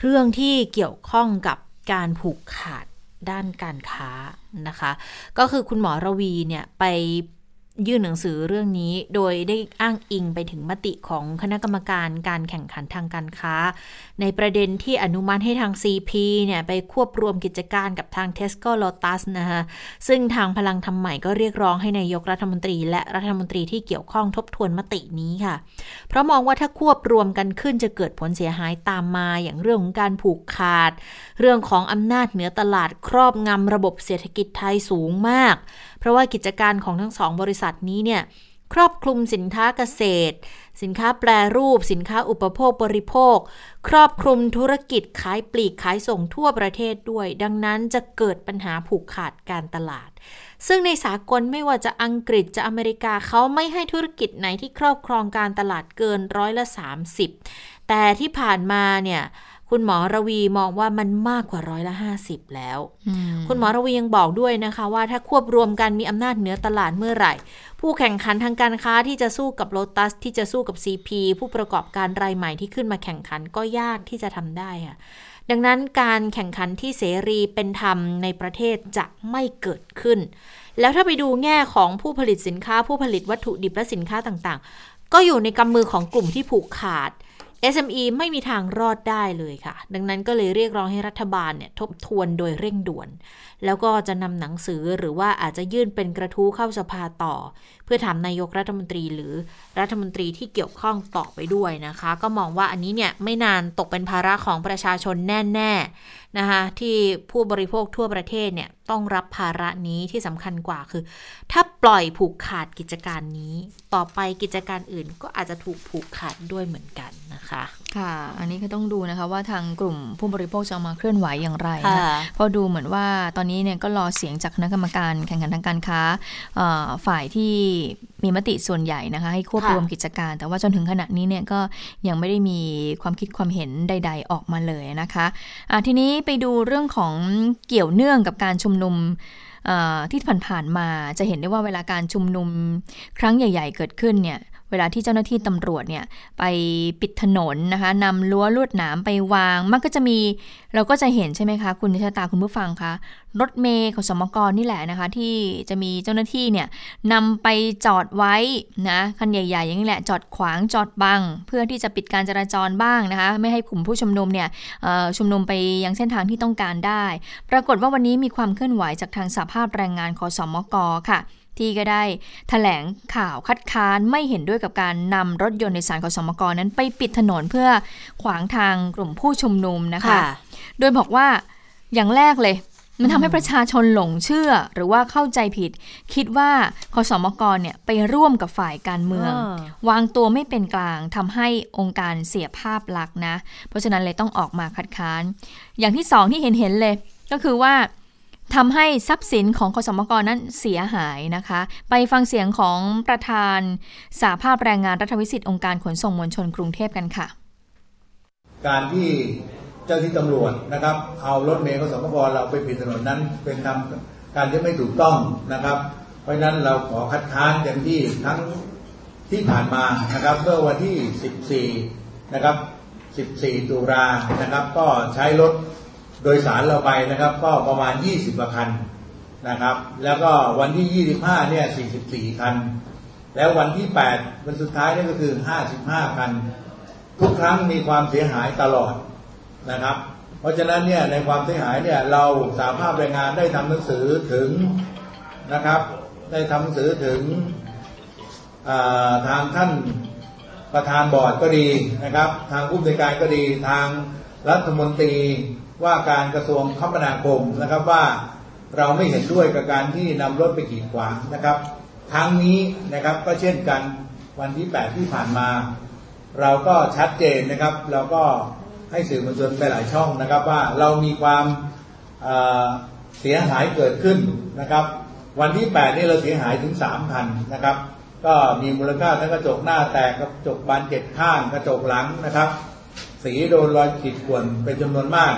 เรื่องที่เกี่ยวข้องกับการผูกขาดด้านการค้านะคะ ก็คือคุณหมอระวีเนี่ยไป ยื่นหนังสือเรื่องนี้โดยได้อ้างอิงไปถึงมติของคณะกรรมการการแข่งขันทางการค้า ในประเด็นที่อนุมัติให้ทาง CP เนี่ย ไปควบรวมกิจการกับทาง Tesco Lotus นะคะซึ่งทางพลังทำใหม่ก็เรียกร้องให้นายกรัฐมนตรี และรัฐมนตรีที่เกี่ยวข้องทบทวนมตินี้ค่ะ เพราะมองว่าถ้าควบรวมกันขึ้นจะเกิดผลเสียหายตามมาอย่างเรื่องของการผูกขาด เรื่องของอำนาจเหนือตลาดครอบงำระบบเศรษฐกิจไทยสูงมาก เพราะว่ากิจการของทั้งสองบริษัทนี้เนี่ยครอบคลุมสินค้าเกษตร สินค้าแปรรูป สินค้าอุปโภคบริโภค ครอบคลุมธุรกิจขายปลีกขายส่งทั่วประเทศด้วย ดังนั้นจะเกิดปัญหาผูกขาดการตลาด ซึ่งในสากลไม่ว่าจะอังกฤษจะอเมริกาเขาไม่ให้ธุรกิจไหนที่ครอบครองการตลาดเกินร้อยละ 30 แต่ที่ผ่านมาเนี่ย คุณหมอระวีมองว่ามันมากกว่าร้อยละ50แล้ว คุณหมอระวียังบอกด้วยนะคะว่าถ้าควบรวมกันมีอำนาจเหนือตลาดเมื่อไหร่ ผู้แข่งขันทางการค้าที่จะสู้กับโ o ตัสที่จะสู้กับ CP ผู้ประกอบการรายใหม่ที่ขึ้นมาแข่งขันก็ยากที่จะทำได้ค่ะดังนั้นการแข่งขันที่เสรีเป็นธรรมในประเทศจะไม่เกิดขึ้น แล้วถ้าไปดูแง่ของผู้ผลิตสินค้าผู้ผลิตวัตถุดิบและสินค้าต่างๆ ก็อยู่ในกำมือของกลุ่มที่ผูกขาด SME ไม่มีทางรอดได้เลยค่ะ ดังนั้นก็เลยเรียกร้องให้รัฐบาลเนี่ยทบทวนโดยเร่งด่วน แล้วก็จะนำหนังสือหรือว่าอาจจะยื่นเป็นกระทู้เข้าสภาต่อ เพื่อถามนายกรัฐมนตรีหรือรัฐมนตรีที่เกี่ยวข้องต่อไปด้วยนะคะ ก็มองว่าอันนี้เนี่ยไม่นานตกเป็นภาระของประชาชนแน่ๆนะคะที่ผู้บริโภคทั่วประเทศเนี่ยต้องรับภาระนี้ที่สำคัญกว่าคือ ถ้าปล่อยผูกขาดกิจการนี้ ต่อไปกิจการอื่นก็อาจจะถูกผูกขาดด้วยเหมือนกันนะคะ ค่ะ อันนี้ก็ต้องดูนะคะว่าทางกลุ่มผู้บริโภคจะมาเคลื่อนไหวอย่างไรค่ะนะเพราะดูเหมือนว่าตอนนี้เนี่ยก็รอเสียงจากคณะกรรมการแข่งขันทางการค้าเอ่อฝ่ายที่มีมติส่วนใหญ่นะคะ ให้ควบรวมกิจการ แต่ว่าจนถึงขณะนี้เนี่ยก็ยังไม่ได้มีความคิดความเห็นใด ๆ ออกมาเลยนะคะอะทีนี้ไปดูเรื่องของเกี่ยวเนื่องกับการชุมนุมเอ่อที่ผ่านๆมาจะเห็นได้ว่าเวลาการชุมนุมครั้งใหญ่ ๆ เกิดขึ้นเนี่ย เวลาที่เจ้าหน้าที่ตำรวจเนี่ยไปปิดถนนนะคะนำรั้วลวดหนามไปวาง มันก็จะมีเราก็จะเห็นใช่ไหมคะ คุณนิชตาคุณผู้ฟังคะรถเมย์ของสมกรนี่แหละนะคะ ที่จะมีเจ้าหน้าที่เนี่ยนำไปจอดไว้นะคันใหญ่ๆ อย่างนี้แหละจอดขวางจอดบัง เพื่อที่จะปิดการจราจรบ้างนะคะ ไม่ให้กลุ่มผู้ชุมนุมเนี่ยชุมนุมไปยังเส้นทางที่ต้องการได้ ปรากฏว่าวันนี้มีความเคลื่อนไหวจากทางสหภาพแรงงานคอสมกค่ะ ที่ก็ได้แถลงข่าวคัดค้านไม่เห็นด้วยกับการนำรถยนต์ในสารขสมกนั้นไปปิดถนนเพื่อขวางทางกลุ่มผู้ชุมนุมนะคะค่ะโดยบอกว่าอย่างแรกเลย มันทำให้ประชาชนหลงเชื่อหรือว่าเข้าใจผิด คิดว่าคสมกเนี่ยไปร่วมกับฝ่ายการเมืองเออวางตัวไม่เป็นกลางทำให้องค์การเสียภาพลักษณ์นะ เพราะฉะนั้นเลยต้องออกมาคัดค้าน อย่างที่สองที่เห็นเห็นๆเลยก็คือว่า ทำให้ทรัพย์สินของคสมกนั้นเสียหายนะคะ ไปฟังเสียงของประธานสาภาพแรงงานรัฐวิสิทธิ์องค์การขนส่งมวลชนกรุงเทพกันค่ะ การที่เจ้าที่ตำรวจนะครับ เอารถเมล์ขอสมกรเราไปปิดถนนนั้น เป็นทำการที่ไม่ถูกต้องนะครับ เพราะฉะนั้นเราขอคัดค้านอย่างที่ทั้งที่ผ่านมานะครับเมื่อวันที่ 14 นะครับ 14 ตุลานะครับ ก็ใช้รถ โดยสารเราไปนะครับ ก็ประมาณ 20กว่าคันนะครับ แล้วก็วันที่ 25 เนี่ย 44 คัน แล้ววันที่ 8 วันสุดท้ายนี่ก็คือ 55 คัน ทุกครั้งมีความเสียหายตลอดนะครับ เพราะฉะนั้นเนี่ยในความเสียหายเนี่ยเราสาภาพแรงงานได้ทำหนังสือถึงนะครับ ได้ทำหนังสือถึงาทางท่านประธานบอร์ดก็ดีนะครับ ทางผู้บริการก็ดีทางรัฐมนตรี ว่าการกระทรวงคมนาคมนะครับว่าเราไม่เห็นด้วยกับการที่นำรถไปกีดขวางนะครับ ทั้งนี้นะครับก็เช่นกันวันที่ 8 ที่ผ่านมา เราก็ชัดเจนนะครับเราก็ให้สื่อมวลชนไปหลายช่องนะครับว่าเรามีความเเสียหายเกิดขึ้นนะครับ วันที่ 8 นี่เราเสียหายถึง3พันนะครับ ก็มีมูลค่าทั้งกระจกหน้าแตกกระจกบานเจ็ดข้างกระจกหลังนะครับ สีโดนรอยขีดข่วนเป็นจำนวนมาก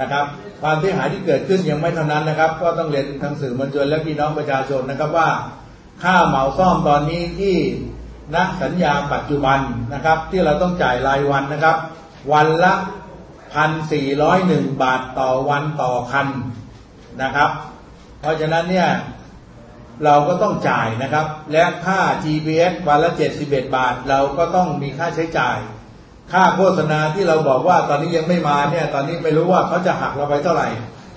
นะครับ ความเสียหายที่เกิดขึ้นยังไม่เท่านั้นนะครับ ก็ต้องเรียนทางสื่อมวลชนและพี่น้องประชาชนนะครับว่า ค่าเหมาซ่อมตอนนี้ที่ณสัญญาปัจจุบันนะครับ ที่เราต้องจ่ายรายวันนะครับ วันละพันสี่ร้อยหนึ่งบาทต่อวันต่อคันนะครับ เพราะฉะนั้นเนี่ยเราก็ต้องจ่ายนะครับ และค่า GPS วันละ 71 บาท เราก็ต้องมีค่าใช้จ่าย ค่าโฆษณาที่เราบอกว่าตอนนี้ยังไม่มาเนี่ย ตอนนี้ไม่รู้ว่าเขาจะหักเราไปเท่าไหร่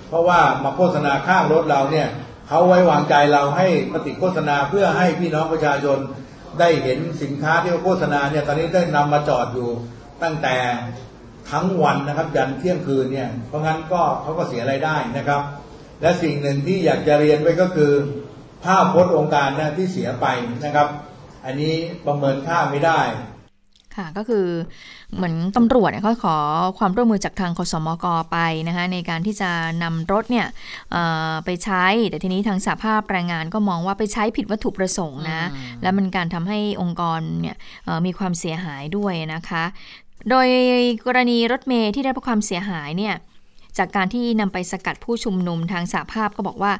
เพราะว่ามาโฆษณาข้างรถเราเนี่ยเขาไว้วางใจเราให้ปฏิโฆษณาเพื่อให้พี่น้องประชาชนได้เห็นสินค้าที่เขาโฆษณาเนี่ยตอนนี้ได้นำมาจอดอยู่ตั้งแต่ทั้งวันนะครับยันเที่ยงคืนเนี่ย เพราะงั้นก็เขาก็เสียรายได้นะครับ และสิ่งหนึ่งที่อยากจะเรียนไว้ก็คือ ภาพพจน์องค์การนะที่เสียไปนะครับ อันนี้ประเมินค่าไม่ได้ ค่ะก็คือ เหมือนตำรวจเนี่ยเขาขอความร่วมมือจากทางคสมกไปนะคะในการที่จะนำรถเนี่ยเอ่อไปใช้ แต่ทีนี้ทางสาภาพแรงงานก็มองว่าไปใช้ผิดวัตถุประสงค์นะ และมันการทำให้องค์กรเนี่ยเอ่อมีความเสียหายด้วยนะคะ โดยกรณีรถเมย์ที่ได้รับความเสียหายเนี่ย จากการที่นำไปสกัดผู้ชุมนุมทางสาภาพก็บอกว่า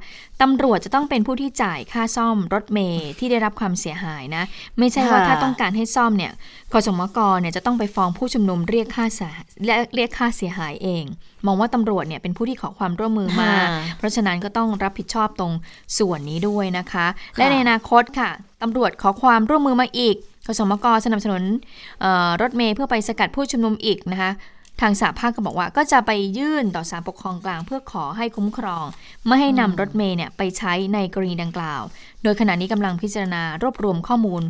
ตำรวจจะต้องเป็นผู้ที่จ่ายค่าซ่อมรถเมย์ที่ได้รับความเสียหายนะ ไม่ใช่ว่าค่ะถ้าต้องการให้ซ่อมเนี่ยกสมกเนี่ยจะต้องไปฟ้องผู้ชุมนุมเรียกค่าเสียและเรียกค่าเสียหายเอง มองว่าตำรวจเนี่ยเป็นผู้ที่ขอความร่วมมือมาค่ะเพราะฉะนั้นก็ต้องรับผิดชอบตรงส่วนนี้ด้วยนะคะ และในอนาคตค่ะตำรวจขอความร่วมมือมาอีกกสมกสนับสนุนเอ่อรถเมย์เพื่อไปสกัดผู้ชุมนุมอีกนะคะ ทางสาภาพก็บอกว่าก็จะไปยื่นต่อศาลปกครองกลางเพื่อขอให้คุ้มครอง ไม่ให้นำรถเมย์เนี่ยไปใช้ในกรณีดังกล่าว โดยขณะนี้กำลังพิจารณารวบรวมข้อมูล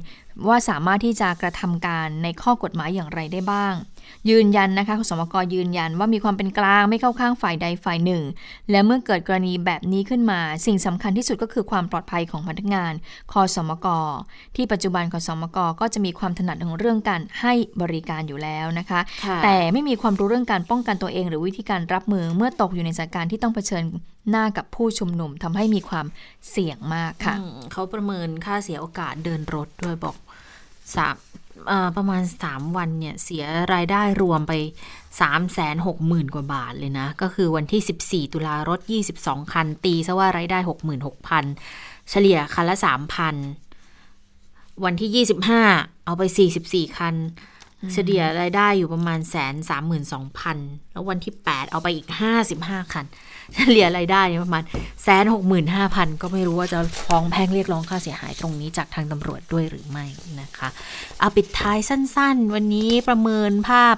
ว่าสามารถที่จะกระทำการในข้อกฎหมายอย่างไรได้บ้าง ยืนยันนะคะขสมกยืนยันว่ามีความเป็นกลางไม่เข้าข้างฝ่ายใดฝ่ายหนึ่ง และเมื่อเกิดกรณีแบบนี้ขึ้นมา สิ่งสำคัญที่สุดก็คือความปลอดภัยของพนักงานคอสมกที่ปัจจุบันคอสมกก็จะมีความถนัดของเรื่องการให้บริการอยู่แล้วนะคะค่ะแต่ไม่มีความรู้เรื่องการป้องกันตัวเอง หรือวิธีการรับมือเมื่อตกอยู่ในสถานการณ์ที่ต้องเผชิญหน้ากับผู้ชุมนุมทำให้มีความเสี่ยงมากค่ะอืมเขาประเมินค่าเสียโอกาสเดินรถด้วยบอกสามเอ่อ ประมาณ 3 วันเนี่ยเสียรายได้รวมไป 3 6 0 0 0 0 กว่าบาทเลยนะ ก็คือวันที่ 14 ตุลารถ 22 คัน ตีซะว่ารายได้ 66,000 เฉลี่ยคันละ 3,000 วันที่ 25 เอาไป 44 คัน เฉลี่ยรายได้อยู่ประมาณแสนสามหมื่นสองพันแล้ววันที่ 8 เอาไปอีก 55 คัน เฉลี่ยรายได้ประมาณแสนหกหมื่นห้าพันก็ไม่รู้ว่าจะฟ้องแพ่งเรียกร้องค่าเสียหายตรงนี้จากทางตำรวจด้วยหรือไม่นะคะเอาปิดท้ายสั้นๆ วันนี้ประเมินภาพ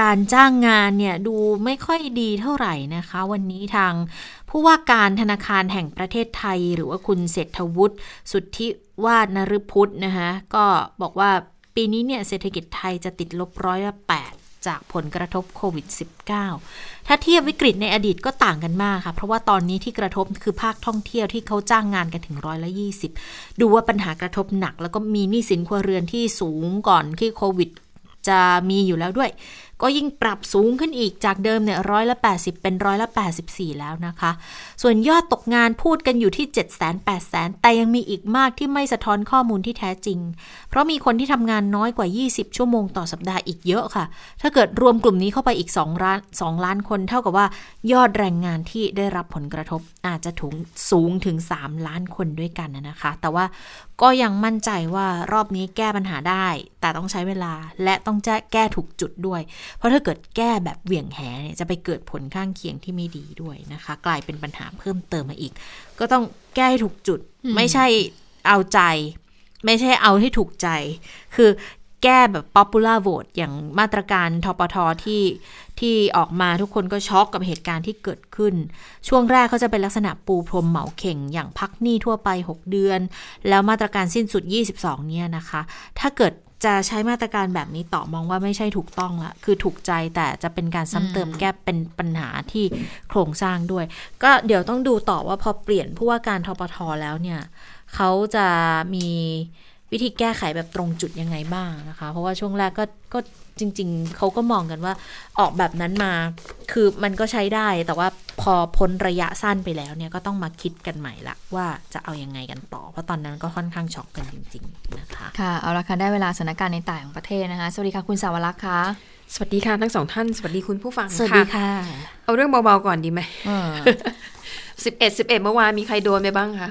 การจ้างงานเนี่ยดูไม่ค่อยดีเท่าไหร่นะคะ วันนี้ทางผู้ว่าการธนาคารแห่งประเทศไทย หรือว่าคุณเศรษฐวุฒิสุทธิวาดนฤพุทธนะคะก็บอกว่าปีนี้เนี่ยเศรษฐกิจไทยจะติดลบร้อยละแปด จากผลกระทบโควิด -19 ถ้าเทียบวิกฤตในอดีตก็ต่างกันมากค่ะ เพราะว่าตอนนี้ที่กระทบคือภาคท่องเที่ยวที่เขาจ้างงานกันถึงร้อยละ20ดูว่าปัญหากระทบหนัก แล้วก็มีหนี้สินครัวเรือนที่สูงก่อนที่โควิดจะมีอยู่แล้วด้วย ก็ยิ่งปรับสูงขึ้นอีกจากเดิมเนี่ยร้อยละ 80 เป็นร้อยละ 84 แล้วนะคะ ส่วนยอดตกงานพูดกันอยู่ที่7 0 0 0 0 0 แต่ยังมีอีกมากที่ไม่สะท้อนข้อมูลที่แท้จริง เพราะมีคนที่ทำงานน้อยกว่า 20 ชั่วโมงต่อสัปดาห์อีกเยอะค่ะ ถ้าเกิดรวมกลุ่มนี้เข้าไปอีก2ล้าน2ล้านคน เท่ากับว่ายอดแรงงานที่ได้รับผลกระทบอาจจะถึงสูงถึง 3 ล้านคนด้วยกันนะคะ แต่ว่า ก็ยังมั่นใจว่ารอบนี้แก้ปัญหาได้ แต่ต้องใช้เวลาและต้องแก้แก้ถูกจุดด้วย เพราะถ้าเกิดแก้แบบเหวี่ยงแหเนี่ยจะไปเกิดผลข้างเคียงที่ไม่ดีด้วยนะคะ กลายเป็นปัญหาเพิ่มเติมมาอีก ก็ต้องแก้ให้ถูกจุดอืมไม่ใช่เอาใจ ไม่ใช่เอาให้ถูกใจ คือ แก้แบบ popular vote อย่างมาตรการทปทที่ที่ออกมาทุกคนก็ช็อกกับเหตุการณ์ที่เกิดขึ้น ช่วงแรกเขาจะเป็นลักษณะปูพรมเหมาเข่ง อย่างพักหนี้ทั่วไป 6 เดือน แล้วมาตรการสิ้นสุด 22 เนี่ยนะคะ ถ้าเกิดจะใช้มาตรการแบบนี้ต่อมองว่าไม่ใช่ถูกต้องละคือถูกใจแต่จะเป็นการซ้ำเติมแก้เป็นปัญหาที่โครงสร้างด้วย ก็เดี๋ยวต้องดูต่อว่าพอเปลี่ยนผู้ว่าการทปทแล้วเนี่ยเขาจะมี วิธีแก้ไขแบบตรงจุดยังไงบ้างนะคะ เพราะว่าช่วงแรกก็ก็จริง ๆ เขาก็มองกันว่าออกแบบนั้นมา คือมันก็ใช้ได้ แต่ว่าพอพ้นระยะสั้นไปแล้วเนี่ยก็ต้องมาคิดกันใหม่ละว่าจะเอายังไงกันต่อ เพราะตอนนั้นก็ค่อนข้างช็อกกันจริง ๆ นะคะ ค่ะ เอาละค่ะ ได้เวลาสถานการณ์ในต่างประเทศนะคะ สวัสดีค่ะคุณสาวรักษ์ค่ะสวัสดีค่ะทั้งสองท่าน สวัสดีคุณผู้ฟังสวัสดีค่ะ เอาเรื่องเบาๆก่อนดีไหมเออ สิบเอ็ดสิบเอ็ดเมื่อวานมีใครโดนไปบ้างคะ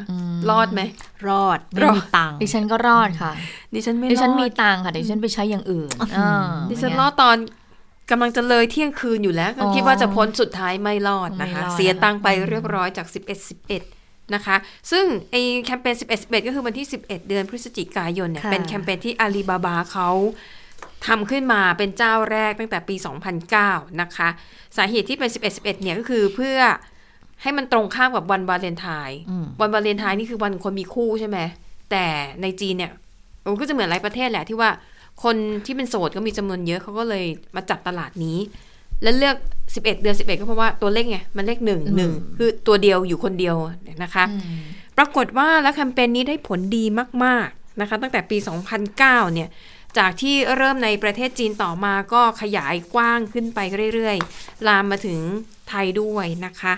รอดไหมรอดไม่มีตังค์ดิฉันก็รอดค่ะ ดิฉันไม่รอดดิฉันมีตังค์ค่ะดิฉันไปใช้อย่างอื่นอ่าดิฉันรอดตอนกำลังจะเลยเที่ยงคืนอยู่แล้วก็อ๋อคิดว่าจะพ้นสุดท้ายไม่รอดนะคะไม่รอดเสียตังค์ไปเรียบร้อยจาก 11 11 นะคะ ซึ่งไอแคมเปญ 11 11 ก็คือวันที่ 11 เดือนพฤศจิกายนเนี่ยค่ะเป็นแคมเปญที่อาลีบาบาเขาทำขึ้นมาเป็นเจ้าแรกตั้งแต่ปี 2009 นะคะ สาเหตุที่เป็น 11 11 เนี่ยก็คือเพื่อ ให้มันตรงข้ามกับวันวาเลนไทน์อืมวันวาเลนไทน์นี่คือวันคนมีคู่ใช่ไหมแต่ในจีนเนี่ยมันก็จะเหมือนหลายประเทศแหละที่ว่าคนที่เป็นโสดก็มีจำนวนเยอะเขาก็เลยมาจับตลาดนี้ แล้วเลือก 11 เดือน 11 ก็เพราะว่าตัวเลขไงมันเลขหนึ่งหนึ่งคือตัวเดียวอยู่คนเดียวนะคะ ปรากฏว่าแล้วแคมเปญนี้ได้ผลดีมากๆนะคะ ตั้งแต่ปี 2009 เนี่ยจากที่เริ่มในประเทศจีนต่อมาก็ขยายกว้างขึ้นไปเรื่อยๆ ลามมาถึงไทยด้วยนะคะ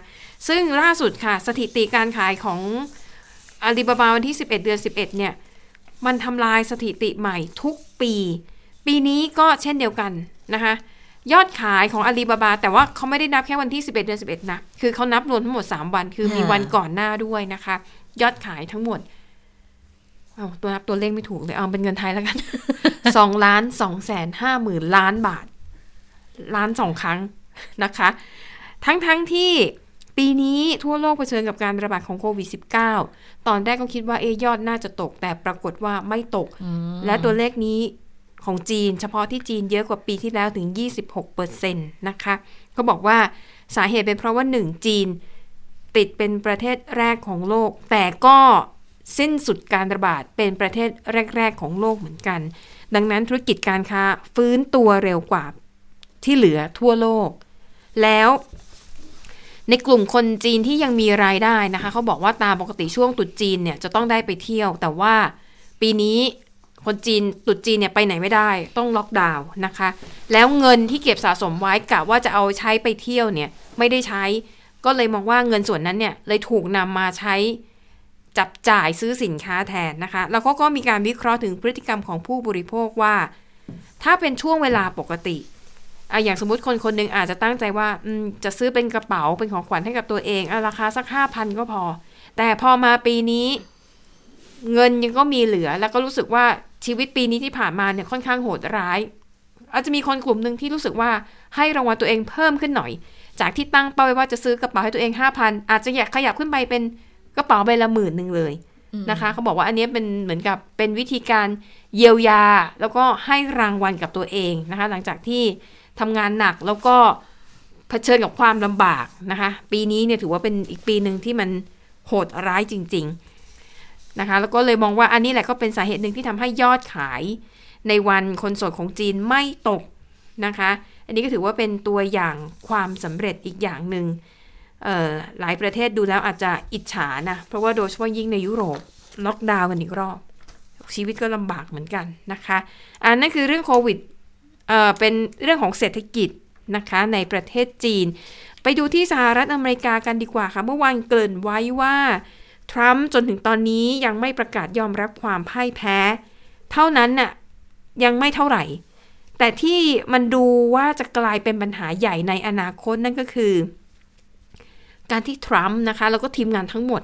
ซึ่งล่าสุดค่ะ สถิติการขายของอาลีบาบาวันที่ 11 เดือน 11 เนี่ย มันทำลายสถิติใหม่ทุกปี ปีนี้ก็เช่นเดียวกันนะคะ ยอดขายของอาลีบาบา แต่ว่าเขาไม่ได้นับแค่วันที่ 11 เดือน 11 นะ คือเขานับรวมทั้งหมด 3 วัน คือมีวันก่อนหน้าด้วยนะคะ ยอดขายทั้งหมดเอาตัวนับตัวเลขไม่ถูกเลยเอาเป็นเงินไทยแล้วกันสองล้านสองแสนห้าหมื่นล้านบาท ล้านสองครั้งนะคะ ทั้งทั้งที่ ปีนี้ทั่วโลกเผชิญกับการระบาดของโควิด -19 ตอนแรกก็คิดว่าเอะยอดน่าจะตก แต่ปรากฏว่าไม่ตก และตัวเลขนี้ของจีน เฉพาะที่จีนเยอะกว่าปีที่แล้วถึง 26%นะคะเขาบอกว่าสาเหตุเป็นเพราะว่าหนึ่งจีน ติดเป็นประเทศแรกของโลก แต่ก็สิ้นสุดการระบาดเป็นประเทศแรก ๆ ของโลกเหมือนกัน ดังนั้นธุรกิจการค้าฟื้นตัวเร็วกว่าที่เหลือทั่วโลก แล้ว ในกลุ่มคนจีนที่ยังมีรายได้นะคะ เขาบอกว่าตามปกติช่วงตรุษจีนเนี่ยจะต้องได้ไปเที่ยว แต่ว่าปีนี้คนจีนตรุษจีนเนี่ยไปไหนไม่ได้ ต้องล็อกดาวน์นะคะ แล้วเงินที่เก็บสะสมไว้กะว่าจะเอาใช้ไปเที่ยวเนี่ยไม่ได้ใช้ ก็เลยมองว่าเงินส่วนนั้นเนี่ยเลยถูกนำมาใช้จับจ่ายซื้อสินค้าแทนนะคะ แล้วเขาก็มีการวิเคราะห์ถึงพฤติกรรมของผู้บริโภคว่า ถ้าเป็นช่วงเวลาปกติ อะอย่างสมมติคนคนหนึ่งอาจจะตั้งใจว่าอืมจะซื้อเป็นกระเป๋าเป็นของขวัญให้กับตัวเองอะราคาสักห้าพันก็พอ แต่พอมาปีนี้ เงินยังก็มีเหลือ แล้วก็รู้สึกว่าชีวิตปีนี้ที่ผ่านมาเนี่ยค่อนข้างโหดร้าย อาจจะมีคนกลุ่มหนึ่งที่รู้สึกว่าให้รางวัลตัวเองเพิ่มขึ้นหน่อย จากที่ตั้งเป้าไว้ว่าจะซื้อกระเป๋าให้ตัวเองห้าพันอาจจะอยากขยับขึ้นไปเป็นกระเป๋าใบละหมื่นหนึ่งเลยนะคะเขาบอกว่าอันนี้เป็นเหมือนกับเป็นวิธีการเยียวยา แล้วก็ให้รางวัลกับตัวเองนะคะ หลังจากที่ ทำงานหนักแล้วก็เผชิญกับความลำบากนะคะ ปีนี้เนี่ยถือว่าเป็นอีกปีหนึ่งที่มันโหดร้ายจริง ๆนะคะ แล้วก็เลยมองว่าอันนี้แหละก็เป็นสาเหตุหนึ่งที่ทำให้ยอดขายในวันคนโสดของจีนไม่ตกนะคะ อันนี้ก็ถือว่าเป็นตัวอย่างความสำเร็จอีกอย่างหนึ่งหลายประเทศดูแล้วอาจจะอิจฉานะ เพราะว่าโดยเฉพาะยิ่งในยุโรปล็อกดาวน์กันอีกรอบ ชีวิตก็ลำบากเหมือนกันนะคะ อันนั่นคือเรื่องโควิด เอ่อเป็นเรื่องของเศรษฐกิจนะคะในประเทศจีน ไปดูที่สหรัฐอเมริกากันดีกว่าค่ะ เมื่อวานเกริ่นไว้ว่า ทรัมป์จนถึงตอนนี้ยังไม่ประกาศยอมรับความพ่ายแพ้ เท่านั้นน่ะยังไม่เท่าไหร่ แต่ที่มันดูว่าจะกลายเป็นปัญหาใหญ่ในอนาคตนั่นก็คือ การที่ทรัมป์นะคะแล้วก็ทีมงานทั้งหมด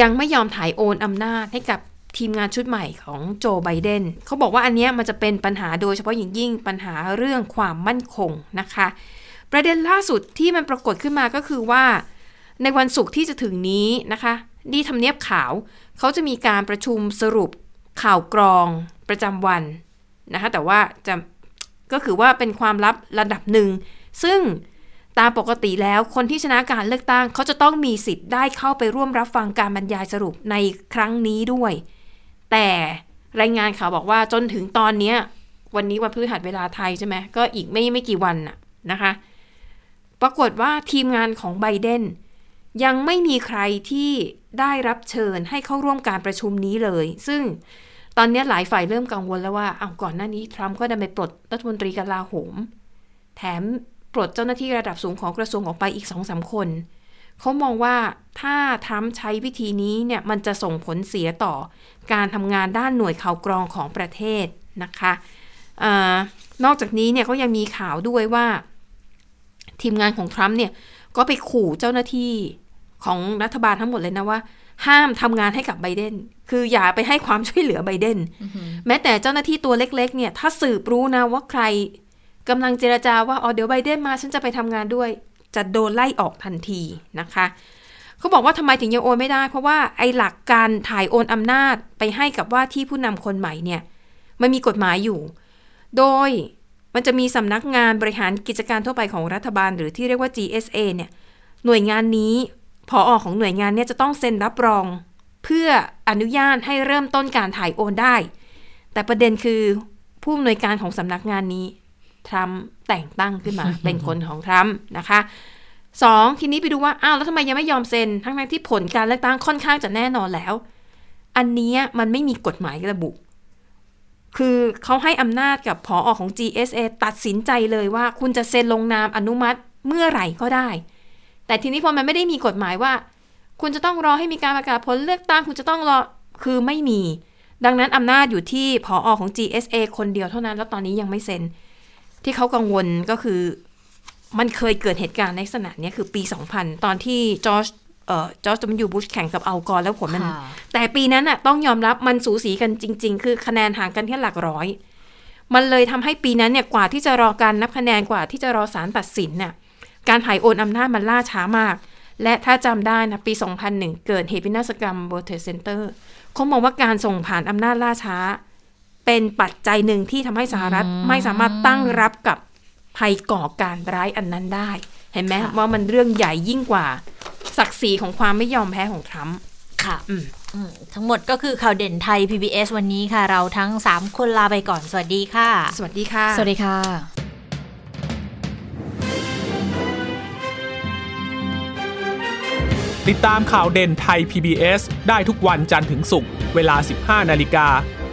ยังไม่ยอมถ่ายโอนอำนาจให้กับ ทีมงานชุดใหม่ของโจไบเดนเขาบอกว่าอันนี้มันจะเป็นปัญหาโดยเฉพาะอย่างยิ่งปัญหาเรื่องความมั่นคงนะคะ ประเด็นล่าสุดที่มันปรากฏขึ้นมาก็คือว่า ในวันศุกร์ที่จะถึงนี้นะคะที่ทำเนียบขาวเขาจะมีการประชุมสรุปข่าวกรองประจำวันนะคะแต่ว่าจะก็คือว่าเป็นความลับระดับหนึ่ง ซึ่งตามปกติแล้วคนที่ชนะการเลือกตั้งเขาจะต้องมีสิทธิ์ได้เข้าไปร่วมรับฟังการบรรยายสรุปในครั้งนี้ด้วย แต่รายงานข่าวบอกว่าจนถึงตอนเนี้ย วันนี้วันพฤหัสเวลาไทยใช่ไหมก็อีกไม่ไม่กี่วันน่ะนะคะ ปรากฏว่าทีมงานของไบเดนยังไม่มีใครที่ได้รับเชิญให้เข้าร่วมการประชุมนี้เลย ซึ่งตอนนี้หลายฝ่ายเริ่มกังวลแล้วว่าเอาก่อนหน้านี้ทรัมป์ก็ได้ไปปลดรัฐมนตรีกลาโหม แถมปลดเจ้าหน้าที่ระดับสูงของกระทรวงออกไปอีกสองสามคน เขามองว่าถ้าทรัมป์ใช้วิธีนี้เนี่ยมันจะส่งผลเสียต่อการทำงานด้านหน่วยข่าวกรองของประเทศนะคะอานอกจากนี้เนี่ยเขายังมีข่าวด้วยว่า ทีมงานของทรัมป์เนี่ยก็ไปขู่เจ้าหน้าที่ของรัฐบาลทั้งหมดเลยนะว่า ห้ามทำงานให้กับไบเดน คืออย่าไปให้ความช่วยเหลือไบเดน แม้แต่เจ้าหน้าที่ตัวเล็กๆเนี่ยถ้าสืบรู้นะว่าใครกำลังเจรจาว่าอ๋อเดี๋ยวไบเดนมาฉันจะไปทำงานด้วย จะโดนไล่ออกทันทีนะคะเขาบอกว่าทำไมถึงยังโอนไม่ได้ เพราะว่าไอ้หลักการถ่ายโอนอำนาจไปให้กับว่าที่ผู้นำคนใหม่เนี่ยมันมีกฎหมายอยู่ โดยมันจะมีสำนักงานบริหารกิจการทั่วไปของรัฐบาล หรือที่เรียกว่า GSA เนี่ยหน่วยงานนี้พออของหน่วยงานเนี่ยจะต้องเซ็นรับรอง เพื่ออนุญาตให้เริ่มต้นการถ่ายโอนได้ แต่ประเด็นคือผู้อำนวยการของสำนักงานนี้ ทรัมป์แต่งตั้งขึ้นมาเป็นคนของทรัมป์นะคะสองทีนี้ไปดูว่าอ้าวแล้วทำไมยังไม่ยอมเซ็นทั้งๆที่ผลการเลือกตั้งค่อนข้างจะแน่นอนแล้ว อันนี้มันไม่มีกฎหมายระบุ คือเขาให้อำนาจกับผออของ GSA ตัดสินใจเลยว่าคุณจะเซ็นลงนามอนุมัติเมื่อไหร่ก็ได้ แต่ทีนี้พอมันไม่ได้มีกฎหมายว่า คุณจะต้องรอให้มีการประกาศผลเลือกตั้งคุณจะต้องรอคือไม่มี ดังนั้นอำนาจอยู่ที่ผออของ GSA คนเดียวเท่านั้น แล้วตอนนี้ยังไม่เซ็น ที่เขากังวลก็คือมันเคยเกิดเหตุการณ์ในลักษณะเนี้ยคือปี 2000 ตอนที่จอร์จเอ่อ George W. Bush แข่งกับ Al Gore แล้วผลมันค่ะแต่ปีนั้นน่ะต้องยอมรับมันสูสีกันจริง ๆ คือคะแนนห่างกันแค่หลักร้อย มันเลยทำให้ปีนั้นเนี่ยกว่าที่จะรอการนับคะแนนกว่าที่จะรอศาลตัดสินน่ะการถ่ายโอนอำนาจมันล่าช้ามาก และถ้าจำได้นะปี 2001 เกิดเหตุวินาศกรรม World Trade Center เขามองว่าการส่งผ่านอำนาจล่าช้า เป็นปัจจัยหนึ่งที่ทำให้สหรัฐไม่สามารถตั้งรับกับภัยก่อการร้ายอันนั้นได้ เห็นไหมค่ะว่ามันเรื่องใหญ่ยิ่งกว่า ศักดิ์ศรีของความไม่ยอมแพ้ของทรัมป์ค่ะอืมอืมทั้งหมดก็คือข่าวเด่นไทย PBS วันนี้ค่ะ เราทั้ง 3 คนลาไปก่อน สวัสดีค่ะ สวัสดีค่ะ สวัสดีค่ะ ติดตามข่าวเด่นไทย PBS ได้ทุกวันจันทร์ถึงศุกร์เวลา 15 นาฬิกา